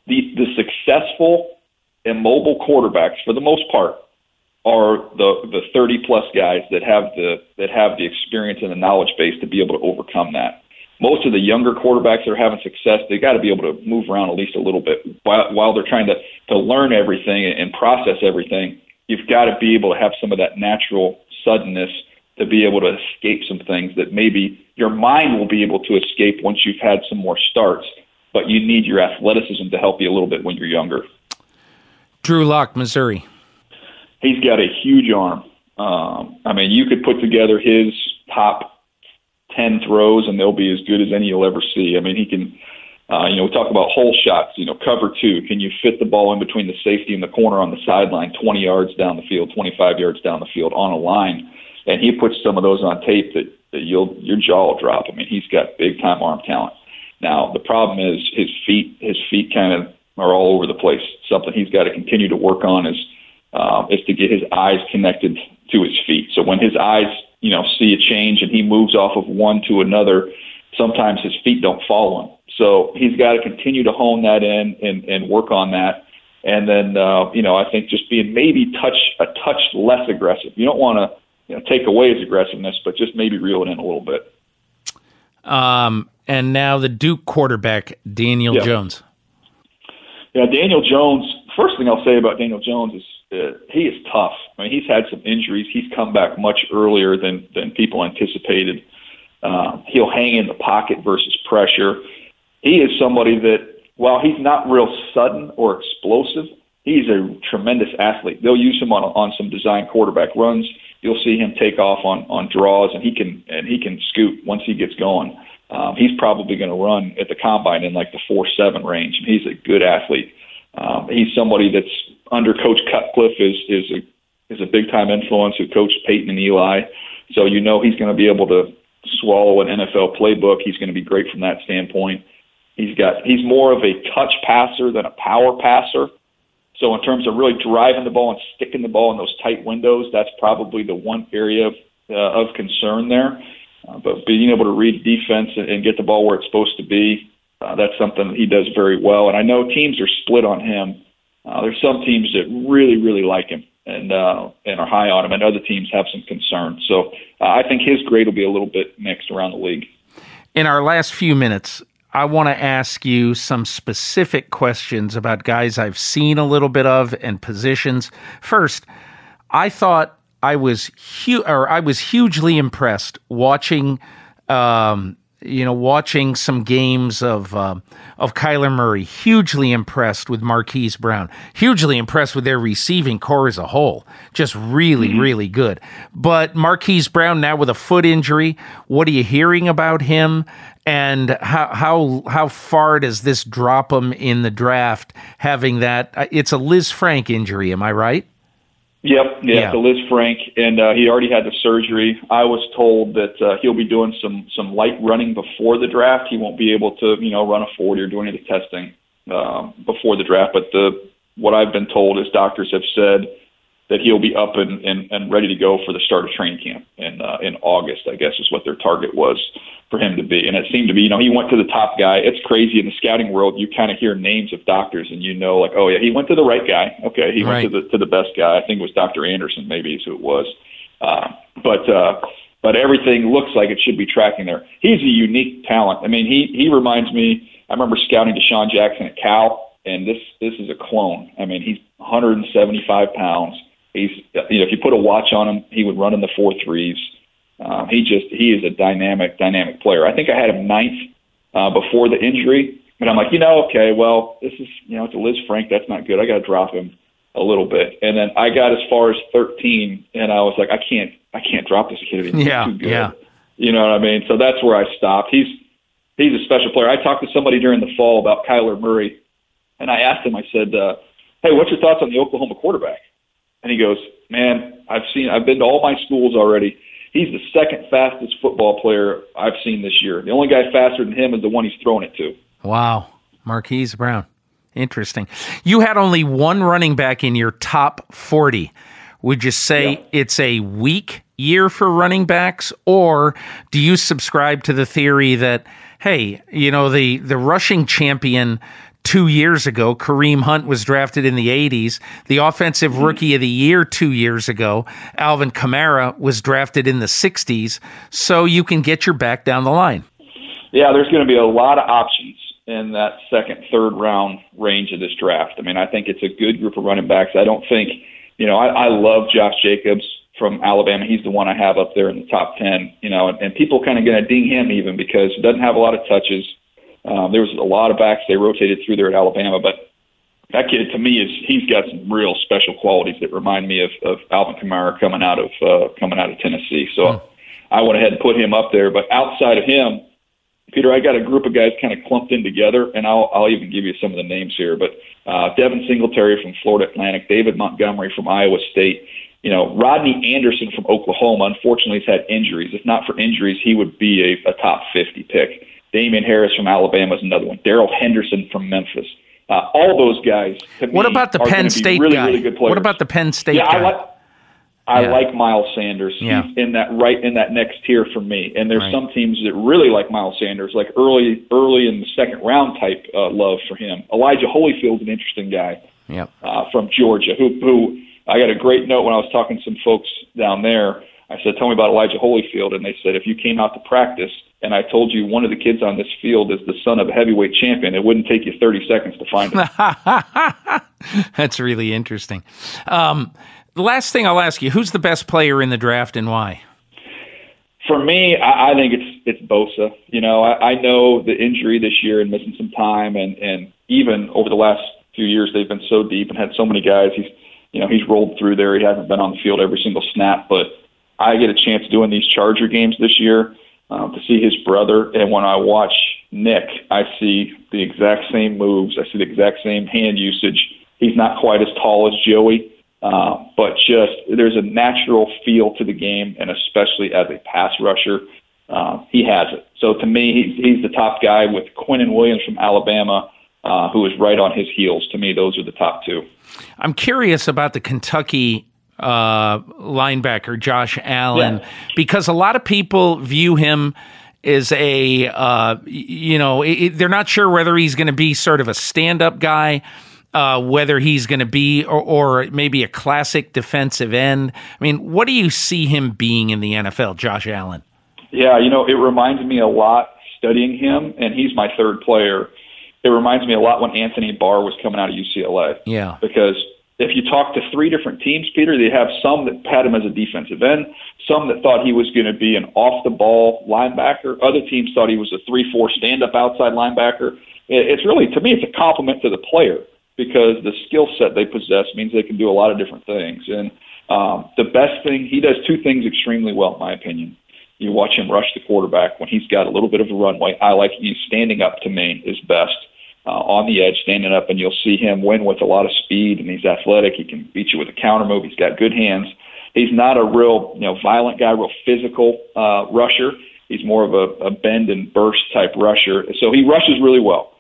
the the successful immobile quarterbacks, for the most part, are the the 30 plus guys that have the that have the experience and the knowledge base to be able to overcome that. Most of the younger quarterbacks that are having success, they got to be able to move around at least a little bit while, while they're trying to to learn everything and process everything. You've got to be able to have some of that natural suddenness to be able to escape some things that maybe your mind will be able to escape once you've had some more starts. But you need your athleticism to help you a little bit when you're younger. Drew Lock, Missouri. He's got a huge arm. Um, I mean, you could put together his top 10 throws, and they'll be as good as any you'll ever see. I mean, he can, uh, you know, we talk about hole shots, you know, cover two. Can you fit the ball in between the safety and the corner on the sideline, 20 yards down the field, 25 yards down the field on a line? And he puts some of those on tape that, that you'll, your jaw will drop. I mean, he's got big time arm talent. Now the problem is his feet. His feet kind of are all over the place. Something he's got to continue to work on is uh, is to get his eyes connected to his feet. So when his eyes, you know, see a change and he moves off of one to another, sometimes his feet don't follow him. So he's got to continue to hone that in and, and work on that. And then, uh, you know, I think just being maybe touch a touch less aggressive. You don't want to you know, take away his aggressiveness, but just maybe reel it in a little bit. Um, and now the Duke quarterback, Daniel yeah. Jones. Yeah, Daniel Jones. First thing I'll say about Daniel Jones is he is tough. I mean, he's had some injuries. He's come back much earlier than than people anticipated. Uh, he'll hang in the pocket versus pressure. He is somebody that, while he's not real sudden or explosive, he's a tremendous athlete. They'll use him on on some design quarterback runs. You'll see him take off on on draws, and he can and he can scoot once he gets going. Um, he's probably going to run at the combine in like the four seven range, and he's a good athlete. Um, he's somebody that's under Coach Cutcliffe is is a is a big time influence who coached Peyton and Eli. So you know he's going to be able to swallow an NFL playbook. He's going to be great from that standpoint. He's got he's more of a touch passer than a power passer. So in terms of really driving the ball and sticking the ball in those tight windows, that's probably the one area of, uh, of concern there. Uh, but being able to read defense and, and get the ball where it's supposed to be, uh, that's something he does very well. And I know teams are split on him. Uh, there's some teams that really, really like him and uh, and are high on him, and other teams have some concerns. So uh, I think his grade will be a little bit mixed around the league. In our last few minutes, I want to ask you some specific questions about guys I've seen a little bit of and positions. First, I thought I was hu- or I was hugely impressed watching um, you know, watching some games of uh, of Kyler Murray, hugely impressed with Marquise Brown, hugely impressed with their receiving corps as a whole, just really, mm-hmm. really good. But Marquise Brown now with a foot injury, what are you hearing about him? And how how how far does this drop him in the draft? Having that, uh, it's a Lisfranc injury, am I right? Yep, yeah, yeah. Liz Frank and uh, he already had the surgery. I was told that uh, he'll be doing some some light running before the draft. He won't be able to, you know, run a 40 or do any of the testing uh, before the draft. But the what I've been told is doctors have said that he'll be up and, and, and ready to go for the start of training camp in uh, in August. I guess is what their target was for him to be. And it seemed to be, you know, he went to the top guy. It's crazy in the scouting world. You kind of hear names of doctors, and you know, like, oh yeah, he went to the right guy. Okay, he right. went to the to the best guy. I think it was Dr. Anderson, maybe is who it was. Uh, but uh, but everything looks like it should be tracking there. He's a unique talent. I mean, he he reminds me. I remember scouting DeSean Jackson at Cal, and this this is a clone. I mean, he's 175 pounds. He's you know, if you put a watch on him, he would run in the four threes. Um, he just he is a dynamic, dynamic player. I think I had him ninth uh, before the injury, and I'm like, you know, okay, well, this is you know, it's a Lisfranc. That's not good. I got to drop him a little bit. And then I got as far as 13, and I was like, I can't, I can't drop this kid. He's yeah, too good. Yeah. You know what I mean? So that's where I stopped. He's he's a special player. I talked to somebody during the fall about Kyler Murray, and I asked him. I said, uh, "Hey, what's your thoughts on the Oklahoma quarterback?" And he goes, "Man, I've seen. I've been to all my schools already he's the second fastest football player I've seen this year. The only guy faster than him is the one he's throwing it to. Wow. Marquise Brown. Interesting. You had only one running back in your top 40. Would you say yeah. it's a weak year for running backs, or do you subscribe to the theory that, hey, you know, the, the rushing champion two years ago. Kareem Hunt was drafted in the 80s. The offensive mm-hmm. rookie of the year two years ago, Alvin Kamara, was drafted in the 60s. So you can get your back down the line. Yeah, there's going to be a lot of options in that second, third round range of this draft. I mean, I think it's a good group of running backs. I don't think, you know, I, I love Josh Jacobs from Alabama. He's the one I have up there in the top 10, you know, and, and people kind of going to ding him even because he doesn't have a lot of touches um, there was a lot of backs they rotated through there at Alabama, but that kid to me is he's got some real special qualities that remind me of, of Alvin Kamara coming out of uh, coming out of Tennessee. So mm. I went ahead and put him up there. But outside of him, Peter, I got a group of guys kind of clumped in together, and I'll I'll even give you some of the names here. But uh, Devin Singletary from Florida Atlantic, David Montgomery from Iowa State. You know, Rodney Anderson from Oklahoma. Unfortunately, he's had injuries. If not for injuries, he would be a, a top 50 pick. Damien Harris from Alabama is another one. Darrell Henderson from Memphis. Uh, all those guys. what about the Penn State really, guy? Really good players. What about the Penn State yeah, guy? I like, I Yeah. like Miles Sanders. Yeah. He's in that right in that next tier for me. And there's Right. some teams that really like Miles Sanders, like early early in the second round type uh, love for him. Elijah Holyfield's an interesting guy Yep. uh, from Georgia, who who I got a great note when I was talking to some folks down there. I said, "Tell me about Elijah Holyfield," and they said, "If you came out to practice and I told you one of the kids on this field is the son of a heavyweight champion, it wouldn't take you 30 seconds to find him." That's really interesting. Um, the last thing I'll ask you: Who's the best player in the draft and why? For me, I, I think it's it's Bosa. You know, I, I know the injury this year and missing some time, and and even over the last few years, they've been so deep and had so many guys. He's you know he's rolled through there. He hasn't been on the field every single snap, but I get a chance doing these Charger games this year um, to see his brother, and when I watch Nick, I see the exact same moves. I see the exact same hand usage. He's not quite as tall as Joey, uh, but just there's a natural feel to the game, and especially as a pass rusher, uh, he has it. So to me, he's, he's the top guy with Quinnen Williams from Alabama, uh, who is right on his heels. To me, those are the top two. I'm curious about the Kentucky uh, linebacker Josh Allen Yeah. because a lot of people view him as a uh, you know it, it- they're not sure whether he's going to be sort of a stand-up guy. Uh, whether he's going to be, or, or maybe a classic defensive end. I mean, what do you see him being in the NFL, Josh Allen? Yeah, you know, it reminds me a lot studying him, and he's my third player. It reminds me a lot when Anthony Barr was coming out of UCLA. Yeah. Because if you talk to three different teams, Peter, they have some that had him as a defensive end, some that thought he was going to be an off the ball linebacker, other teams thought he was a 3 4 stand up outside linebacker. It's really, to me, it's a compliment to the player because the skill set they possess means they can do a lot of different things. And um, the best thing, he does two things extremely well, in my opinion. You watch him rush the quarterback when he's got a little bit of a runway. I like he's standing up to me is best uh, on the edge, standing up, and you'll see him win with a lot of speed. And he's athletic. He can beat you with a counter move. He's got good hands. He's not a real, you know, violent guy, real physical uh, rusher. He's more of a, a bend and burst type rusher. So he rushes really well.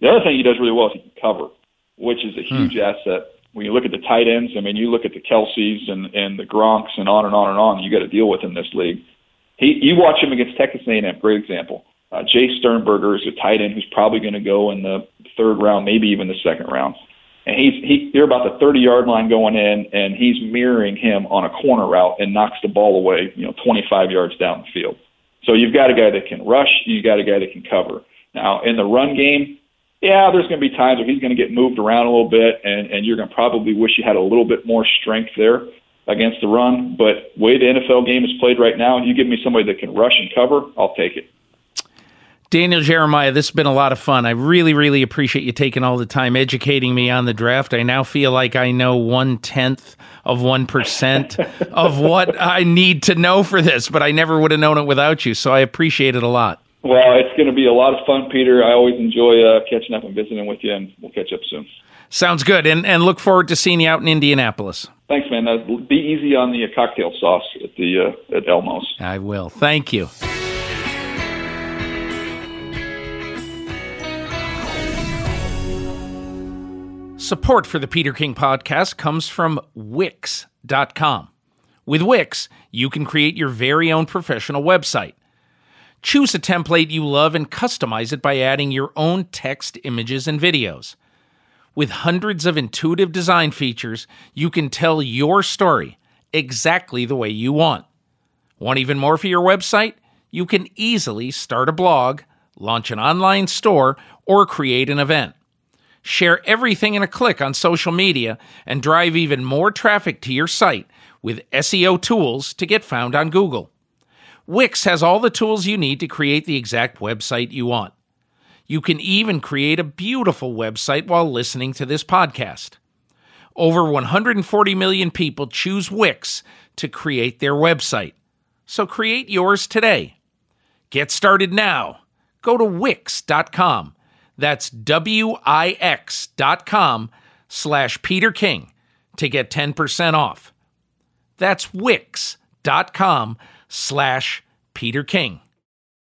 The other thing he does really well is he can cover, which is a huge asset. When you look at the tight ends, I mean, you look at the Kelseys and, and the Gronks and on and on and on. You got to deal with in this league. He, you watch him against Texas A&M. Great example. Uh, Jace Sternberger is a tight end who's probably going to go in the third round, maybe even the second round. And he's he they're about the 30 yard line going in, and he's mirroring him on a corner route and knocks the ball away, you know, 25 yards down the field. So you've got a guy that can rush, you got a guy that can cover. Now in the run game, yeah, there's going to be times where he's going to get moved around a little bit, and and you're going to probably wish you had a little bit more strength there against the run. But way the NFL game is played right now, you give me somebody that can rush and cover, I'll take it. Daniel Jeremiah, this has been a lot of fun. I really, really appreciate you taking all the time educating me on the draft. I now feel like I know one tenth of one percent of what I need to know for this, but I never would have known it without you. So I appreciate it a lot. Well, it's going to be a lot of fun, Peter. I always enjoy uh, catching up and visiting with you, and we'll catch up soon. Sounds good, and and look forward to seeing you out in Indianapolis. Thanks, man. Uh, be easy on the uh, cocktail sauce at the uh, at Elmo's. I will. Thank you. Support for the Peter King podcast comes from Wix.com. With Wix, you can create your very own professional website. Choose a template you love and customize it by adding your own text, images, and videos. With hundreds of intuitive design features, you can tell your story exactly the way you want. Want even more for your website? You can easily start a blog, launch an online store, or create an event. Share everything in a click on social media and drive even more traffic to your site with SEO tools to get found on Google. Wix has all the tools you need to create the exact website you want. You can even create a beautiful website while listening to this podcast. Over 140 million people choose Wix to create their website. So create yours today. Get started now. Go to Wix.com. That's W-I-X dot com slash Peter King to get 10% off. That's Wix.com slash Peter King.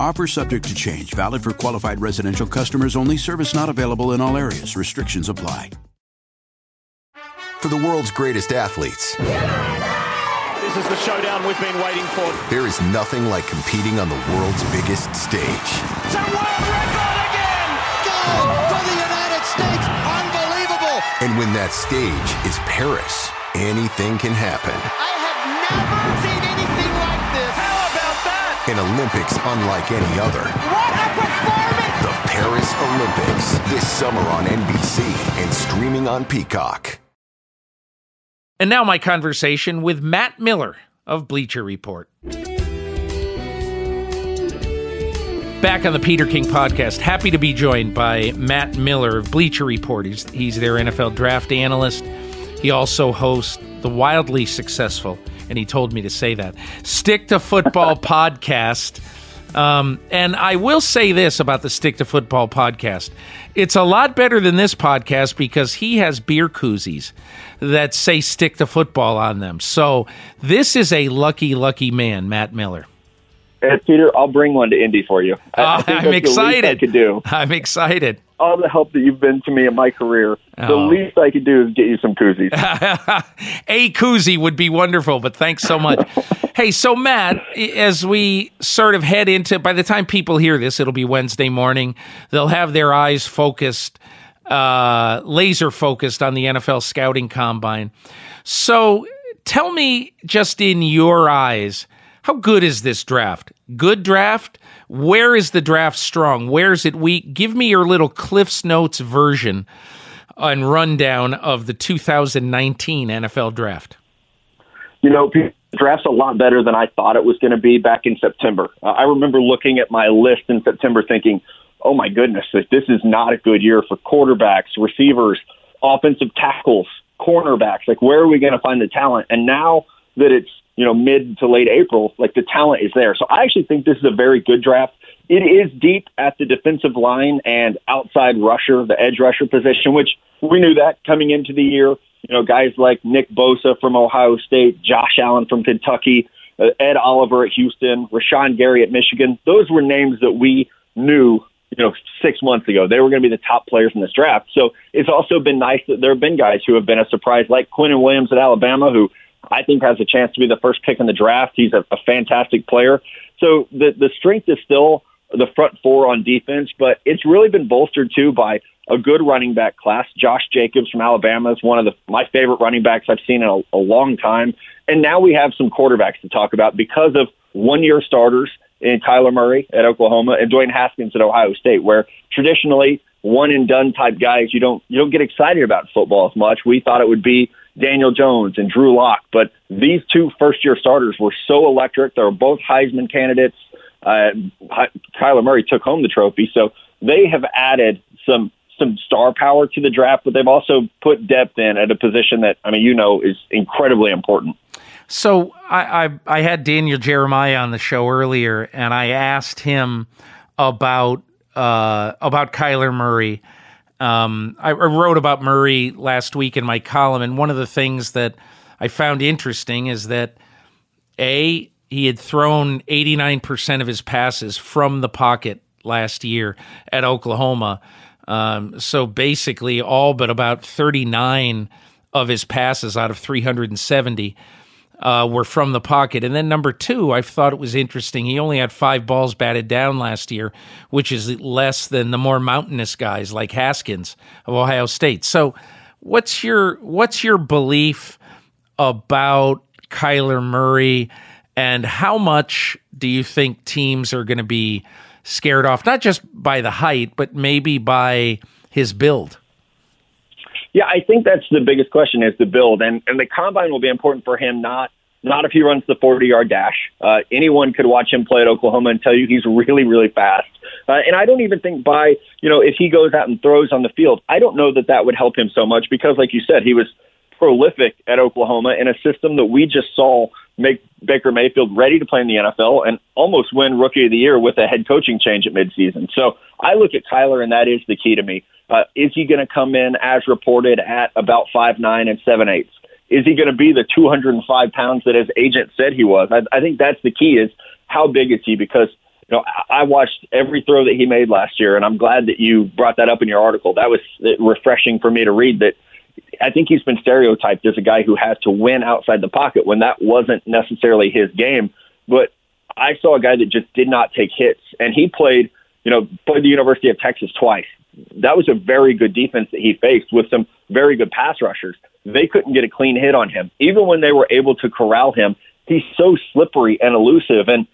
Offer subject to change, valid for qualified residential customers only, service not available in all areas. Restrictions apply. For the world's greatest athletes, This is the showdown we've been waiting for. there is nothing like competing on the world's biggest stage. It's a world record again! Gold for the United States. Unbelievable. And when that stage is Paris, anything can happen. I have never seen about that? An Olympics unlike any other. What a performance. The Paris Olympics, this summer on NBC and streaming on Peacock. And now my conversation with Matt Miller of Bleacher Report. Back on the Peter King podcast, happy to be joined by Matt Miller of Bleacher Report. He's, he's their NFL draft analyst. He also hosts the wildly successful, and he told me to say that, Stick to Football podcast. Um, and I will say this about the Stick to Football podcast. It's a lot better than this podcast because he has beer koozies that say Stick to Football on them. So this is a lucky, lucky man, Matt Miller. Hey, Peter, I'll bring one to Indy for you. I, I Uh, think I'm that's the least excited. I could do. I'm excited. All the help that you've been to me in my career, the Oh. least I could do is get you some koozies. a koozie would be wonderful, but thanks so much. hey, so Matt, as we sort of head into, by the time people hear this, it'll be Wednesday morning. They'll have their eyes focused, uh, laser focused on the NFL scouting combine. So tell me, just in your eyes, how good is this draft? Good draft? Where is the draft strong? Where is it weak? Give me your little Cliff's Notes version and rundown of the 2019 NFL draft. you know, draft's a lot better than I thought it was going to be back in September. Uh, I remember looking at my list in September thinking, oh my goodness, this is not a good year for quarterbacks, receivers, offensive tackles, cornerbacks. Like, where are we going to find the talent? And now that it's, you know, mid to late April, like the talent is there. So I actually think this is a very good draft. It is deep at the defensive line and outside rusher, the edge rusher position, which we knew that coming into the year. You know, guys like Nick Bosa from Ohio State, Josh Allen from Kentucky, uh, Ed Oliver at Houston, Rashan Gary at Michigan. Those were names that we knew, you know, six months ago. They were going to be the top players in this draft. So it's also been nice that there have been guys who have been a surprise, like Quinnen Williams at Alabama, who I think has a chance to be the first pick in the draft. He's a, a fantastic player. So the the strength is still the front four on defense, but it's really been bolstered too by a good running back class. Josh Jacobs from Alabama is one of the my favorite running backs I've seen in a, a long time. And now we have some quarterbacks to talk about because of one year starters in Kyler Murray at Oklahoma and Dwayne Haskins at Ohio State, where traditionally one and done type guys you don't you don't get excited about football as much. We thought it would be Daniel Jones and Drew Lock, but these two first year starters were so electric. They were both Heisman candidates. Uh, Kyler Murray took home the trophy, so they have added some some star power to the draft, but they've also put depth in at a position that I mean you know is incredibly important. So I, I I had Daniel Jeremiah on the show earlier, and I asked him about uh, about Kyler Murray. Um, I, wrote about Murray last week in my column, and one of the things that I found interesting is that a he had thrown 89% of his passes from the pocket last year at Oklahoma. Um, so basically, all but about 39 of his passes out of 370 uh, were from the pocket. And then number two, I thought it was interesting. He only had five balls batted down last year, which is less than the more mountainous guys like Haskins of Ohio State. So, what's your what's your belief about Kyler Murray, and how much do you think teams are going to be scared off, not just by the height, but maybe by his build? Yeah, I think that's the biggest question is the build, and and the combine will be important for him not not if he runs the 40 yard dash. Uh, anyone could watch him play at Oklahoma and tell you he's really, really fast. Uh, and I don't even think by, you know, if he goes out and throws on the field, I don't know that that would help him so much because, like you said, he was prolific at Oklahoma in a system that we just saw make Baker Mayfield ready to play in the NFL and almost win Rookie of the Year with a head coaching change at midseason. So I look at Kyler, and that is the key to me. Uh, is he going to come in as reported at about five nine and seven eighths? Is he going to be the 205 pounds that his agent said he was? I, I think that's the key. Is how big is he? Because you know, I watched every throw that he made last year, and I'm glad that you brought that up in your article. That was refreshing for me to read. That I think he's been stereotyped as a guy who has to win outside the pocket when that wasn't necessarily his game. But I saw a guy that just did not take hits, and he played, you know, played the University of Texas twice. That was a very good defense that he faced with some very good pass rushers. They couldn't get a clean hit on him, even when they were able to corral him. He's so slippery and elusive, and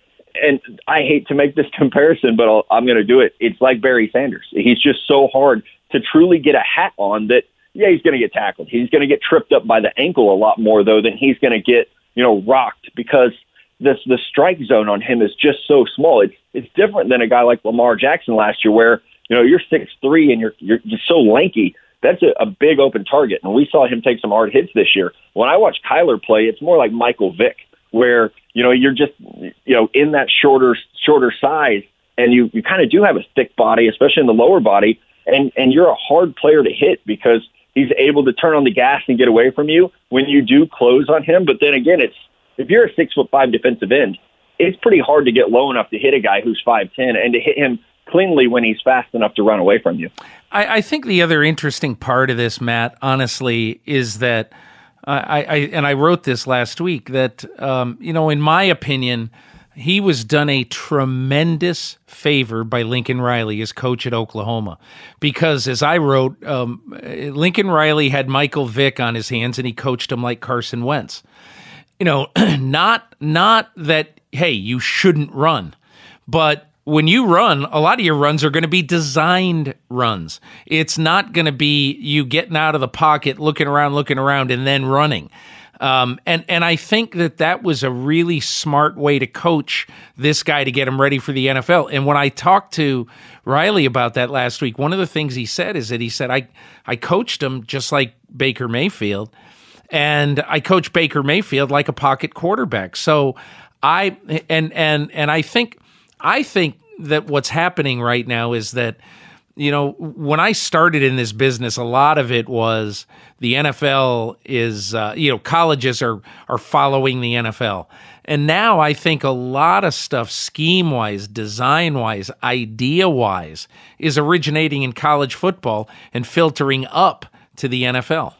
and I hate to make this comparison, but I'll, I'm going to do it. It's like Barry Sanders. He's just so hard to truly get a hat on that yeah, he's going to get tackled. He's going to get tripped up by the ankle a lot more though than he's going to get, you know, rocked because this the strike zone on him is just so small. It's it's different than a guy like Lamar Jackson last year where, you know, you're six three and you're you're just so lanky. That's a, a big open target. And we saw him take some hard hits this year. When I watch Kyler play, it's more like Michael Vick, where, you know, you're just you know, in that shorter shorter size and you, you kind of do have a thick body, especially in the lower body, and, and you're a hard player to hit because he's able to turn on the gas and get away from you when you do close on him. But then again, it's if you're a six foot five defensive end, it's pretty hard to get low enough to hit a guy who's five ten and to hit him cleanly when he's fast enough to run away from you. I, I think the other interesting part of this, Matt, honestly, is that I, I and I wrote this last week that um, you know, in my opinion he was done a tremendous favor by Lincoln Riley as coach at Oklahoma, because as I wrote, um, Lincoln Riley had Michael Vick on his hands, and he coached him like Carson Wentz. You know, not not that hey you shouldn't run, but when you run, a lot of your runs are going to be designed runs. It's not going to be you getting out of the pocket, looking around, looking around, and then running. Um, and and I think that that was a really smart way to coach this guy to get him ready for the NFL. And when I talked to Riley about that last week, one of the things he said is that he said I I coached him just like Baker Mayfield, and I coach Baker Mayfield like a pocket quarterback. So I and and and I think I think that what's happening right now is that you know, when I started in this business, a lot of it was the NFL is, uh, you know, colleges are are following the NFL, and now I think a lot of stuff, scheme wise, design wise, idea wise, is originating in college football and filtering up to the NFL.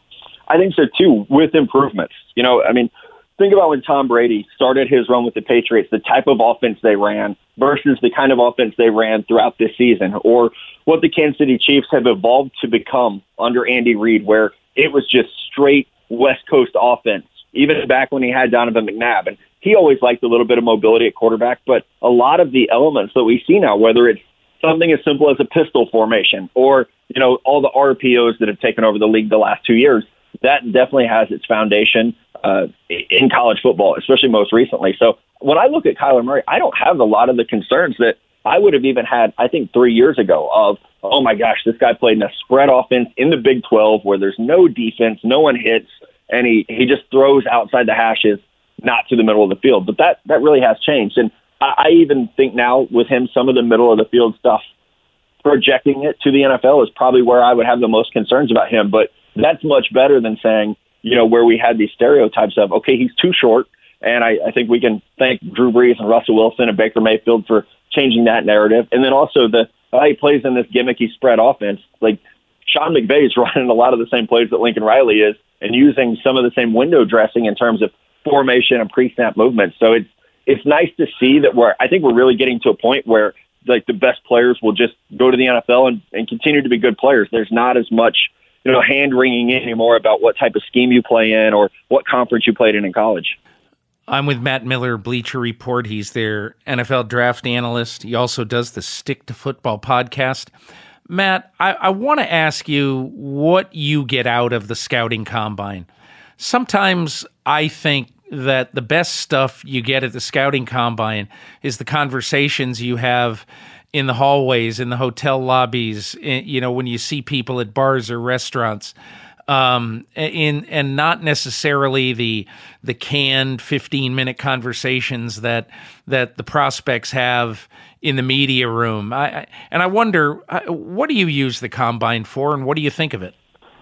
I think so too, with improvements. You know, I mean, think about when Tom Brady started his run with the Patriots, the type of offense they ran versus the kind of offense they ran throughout this season, or what the Kansas City Chiefs have evolved to become under Andy Reid, where it was just straight West Coast offense, even back when he had Donovan McNabb. And he always liked a little bit of mobility at quarterback, but a lot of the elements that we see now, whether it's something as simple as a pistol formation or, you know, all the RPOs that have taken over the league the last two years, that definitely has its foundation uh, in college football, especially most recently. So when I look at Kyler Murray, I don't have a lot of the concerns that I would have even had, I think, three years ago of, oh my gosh, this guy played in a spread offense in the Big 12 where there's no defense, no one hits, and he, he just throws outside the hashes, not to the middle of the field. But that, that really has changed. And I, I even think now with him, some of the middle of the field stuff, projecting it to the NFL is probably where I would have the most concerns about him. But that's much better than saying, you know, where we had these stereotypes of, okay, he's too short. And I, I think we can thank Drew Brees and Russell Wilson and Baker Mayfield for changing that narrative. And then also the how he plays in this gimmicky spread offense. Like Sean McVay is running a lot of the same plays that Lincoln Riley is and using some of the same window dressing in terms of formation and pre-snap movements. So it's it's nice to see that we're I think we're really getting to a point where like the best players will just go to the NFL and, and continue to be good players. There's not as much you know hand wringing anymore about what type of scheme you play in or what conference you played in in college. I'm with Matt Miller, Bleacher Report. He's their NFL draft analyst. He also does the Stick to Football podcast. Matt, I, I want to ask you what you get out of the scouting combine. Sometimes I think that the best stuff you get at the scouting combine is the conversations you have in the hallways, in the hotel lobbies, in, you know, when you see people at bars or restaurants. Um, in and not necessarily the the canned fifteen minute conversations that that the prospects have in the media room. I, I, and I wonder, what do you use the combine for, and what do you think of it?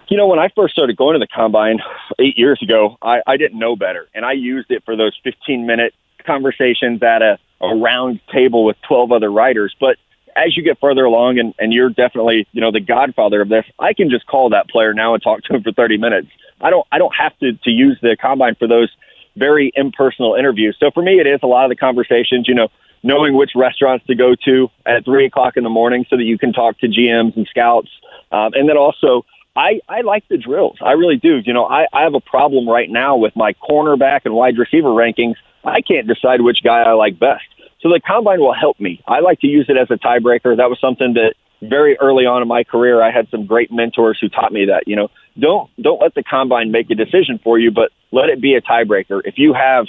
You know, when I first started going to the combine eight years ago, I, I didn't know better, and I used it for those 15 minute conversations at a, a round table with 12 other writers. But as you get further along, and, and you're definitely you know the godfather of this, I can just call that player now and talk to him for 30 minutes. I don't I don't have to to use the combine for those very impersonal interviews. So for me, it is a lot of the conversations. You know, knowing which restaurants to go to at three o'clock in the morning so that you can talk to GMs and scouts, um, and then also I, I like the drills. I really do. You know, I, I have a problem right now with my cornerback and wide receiver rankings. I can't decide which guy I like best. So the combine will help me. I like to use it as a tiebreaker. That was something that very early on in my career I had some great mentors who taught me that, you know, don't don't let the combine make a decision for you, but let it be a tiebreaker. If you have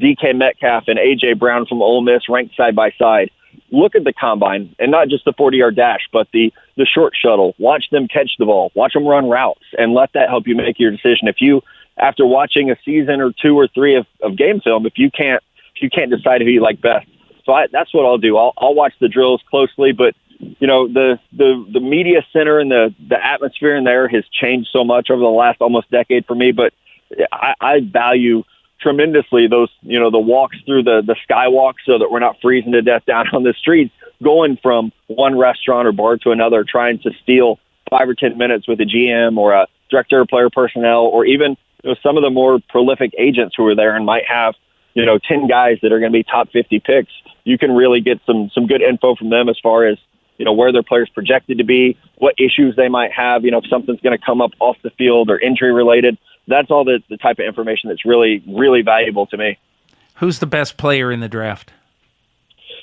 DK Metcalf and AJ Brown from Ole Miss ranked side by side, look at the combine and not just the 40 yard dash, but the, the short shuttle. Watch them catch the ball, watch them run routes, and let that help you make your decision. If you, after watching a season or two or three of, of game film, if you can't, if you can't decide who you like best. So I, that's what I'll do. I'll, I'll watch the drills closely, but you know the the the media center and the the atmosphere in there has changed so much over the last almost decade for me. But I, I value tremendously those you know the walks through the the skywalk so that we're not freezing to death down on the streets going from one restaurant or bar to another trying to steal five or ten minutes with a gm or a director of player personnel or even you know, some of the more prolific agents who are there and might have you know 10 guys that are going to be top 50 picks you can really get some some good info from them as far as you know where their players projected to be what issues they might have you know if something's going to come up off the field or injury related that's all the, the type of information that's really, really valuable to me. Who's the best player in the draft?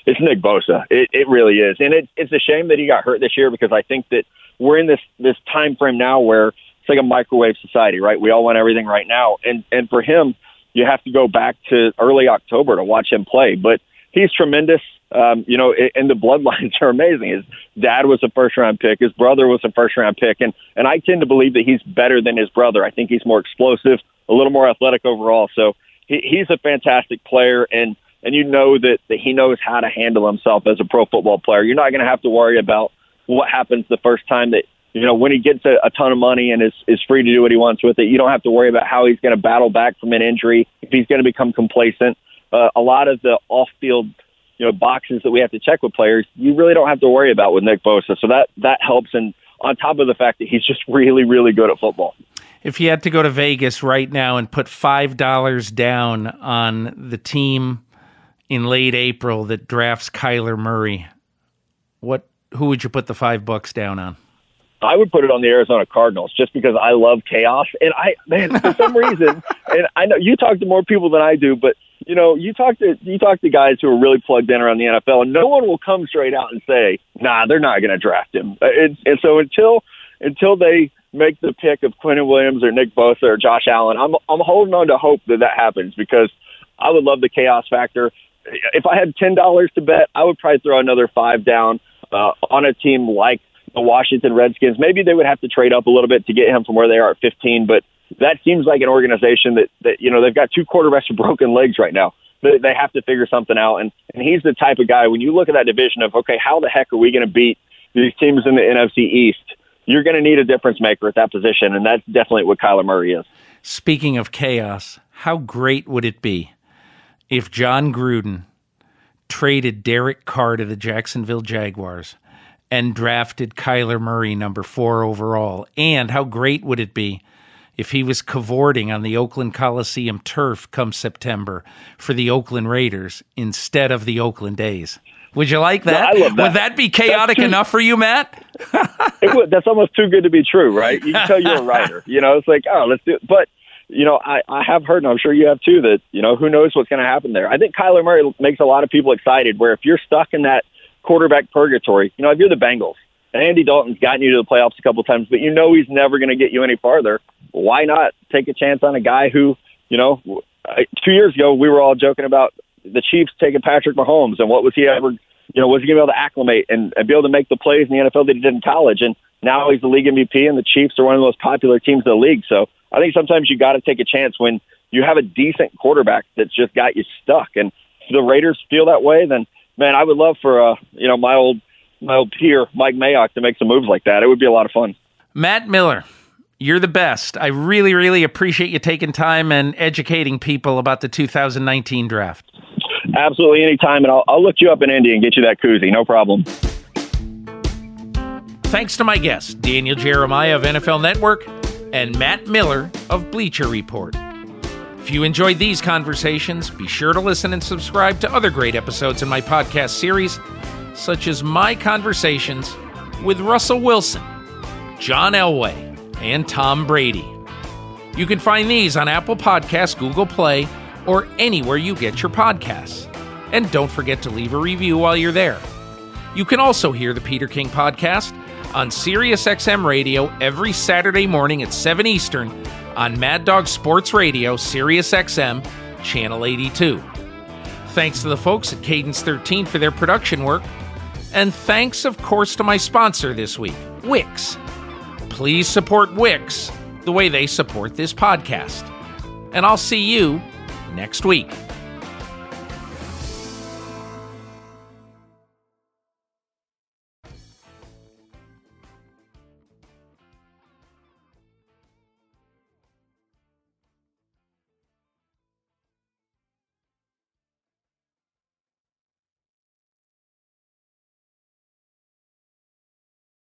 It's Nick Bosa. It, it really is, and it, it's a shame that he got hurt this year because I think that we're in this this time frame now where it's like a microwave society, right? We all want everything right now, and and for him, you have to go back to early October to watch him play. But he's tremendous. Um, you know, and the bloodlines are amazing. His dad was a first round pick. His brother was a first round pick, and and I tend to believe that he's better than his brother. I think he's more explosive, a little more athletic overall. So he, he's a fantastic player, and and you know that that he knows how to handle himself as a pro football player. You're not going to have to worry about what happens the first time that you know when he gets a, a ton of money and is is free to do what he wants with it. You don't have to worry about how he's going to battle back from an injury if he's going to become complacent. Uh, a lot of the off field you know boxes that we have to check with players, you really don't have to worry about with Nick Bosa. So that that helps, and on top of the fact that he's just really really good at football. If you had to go to Vegas right now and put five dollars down on the team in late April that drafts Kyler Murray, what who would you put the five bucks down on? I would put it on the Arizona Cardinals just because I love chaos. And I, man, for some reason, and I know you talk to more people than I do, but you know, you talk to you talk to guys who are really plugged in around the NFL, and no one will come straight out and say, "Nah, they're not going to draft him." And, and so until until they make the pick of Quinnen Williams or Nick Bosa or Josh Allen, I'm I'm holding on to hope that that happens because I would love the chaos factor. If I had ten dollars to bet, I would probably throw another five down uh, on a team like the Washington Redskins. Maybe they would have to trade up a little bit to get him from where they are at 15, but that seems like an organization that, that you know, they've got two quarterbacks with broken legs right now. They, they have to figure something out. And, and he's the type of guy, when you look at that division of, okay, how the heck are we going to beat these teams in the NFC East? You're going to need a difference maker at that position, and that's definitely what Kyler Murray is. Speaking of chaos, how great would it be if Jon Gruden traded Derek Carr to the Jacksonville Jaguars and drafted Kyler Murray number four overall? And how great would it be if he was cavorting on the Oakland Coliseum turf come September for the Oakland Raiders instead of the Oakland A's? Would you like that? No, that. Would that be chaotic enough for you, Matt? it would, that's almost too good to be true, right? You can tell you're a writer. You know, it's like, oh, let's do it. But, you know, I, I have heard, and I'm sure you have too, that, you know, who knows what's going to happen there. I think Kyler Murray makes a lot of people excited where if you're stuck in that quarterback purgatory, you know, if you're the Bengals, and Andy Dalton's gotten you to the playoffs a couple times, but you know he's never going to get you any farther. Why not take a chance on a guy who, you know, two years ago, we were all joking about the Chiefs taking Patrick Mahomes and what was he ever, you know, was he going to be able to acclimate and, and be able to make the plays in the NFL that he did in college? And now he's the league MVP, and the Chiefs are one of the most popular teams in the league. So I think sometimes you got to take a chance when you have a decent quarterback that's just got you stuck. And if the Raiders feel that way, then man, I would love for uh, you know my old my old peer Mike Mayock to make some moves like that. It would be a lot of fun. Matt Miller, you're the best. I really, really appreciate you taking time and educating people about the 2019 draft. Absolutely, anytime, and I'll, I'll look you up in Indy and get you that koozie. No problem. Thanks to my guests, Daniel Jeremiah of NFL Network and Matt Miller of Bleacher Report. If you enjoyed these conversations, be sure to listen and subscribe to other great episodes in my podcast series, such as my conversations with Russell Wilson, John Elway, and Tom Brady. You can find these on Apple Podcasts, Google Play, or anywhere you get your podcasts. And don't forget to leave a review while you're there. You can also hear the Peter King podcast on SiriusXM Radio every Saturday morning at 7 Eastern on Mad Dog Sports Radio, SiriusXM, Channel 82. Thanks to the folks at Cadence 13 for their production work. And thanks, of course, to my sponsor this week, Wix. Please support Wix the way they support this podcast. And I'll see you next week.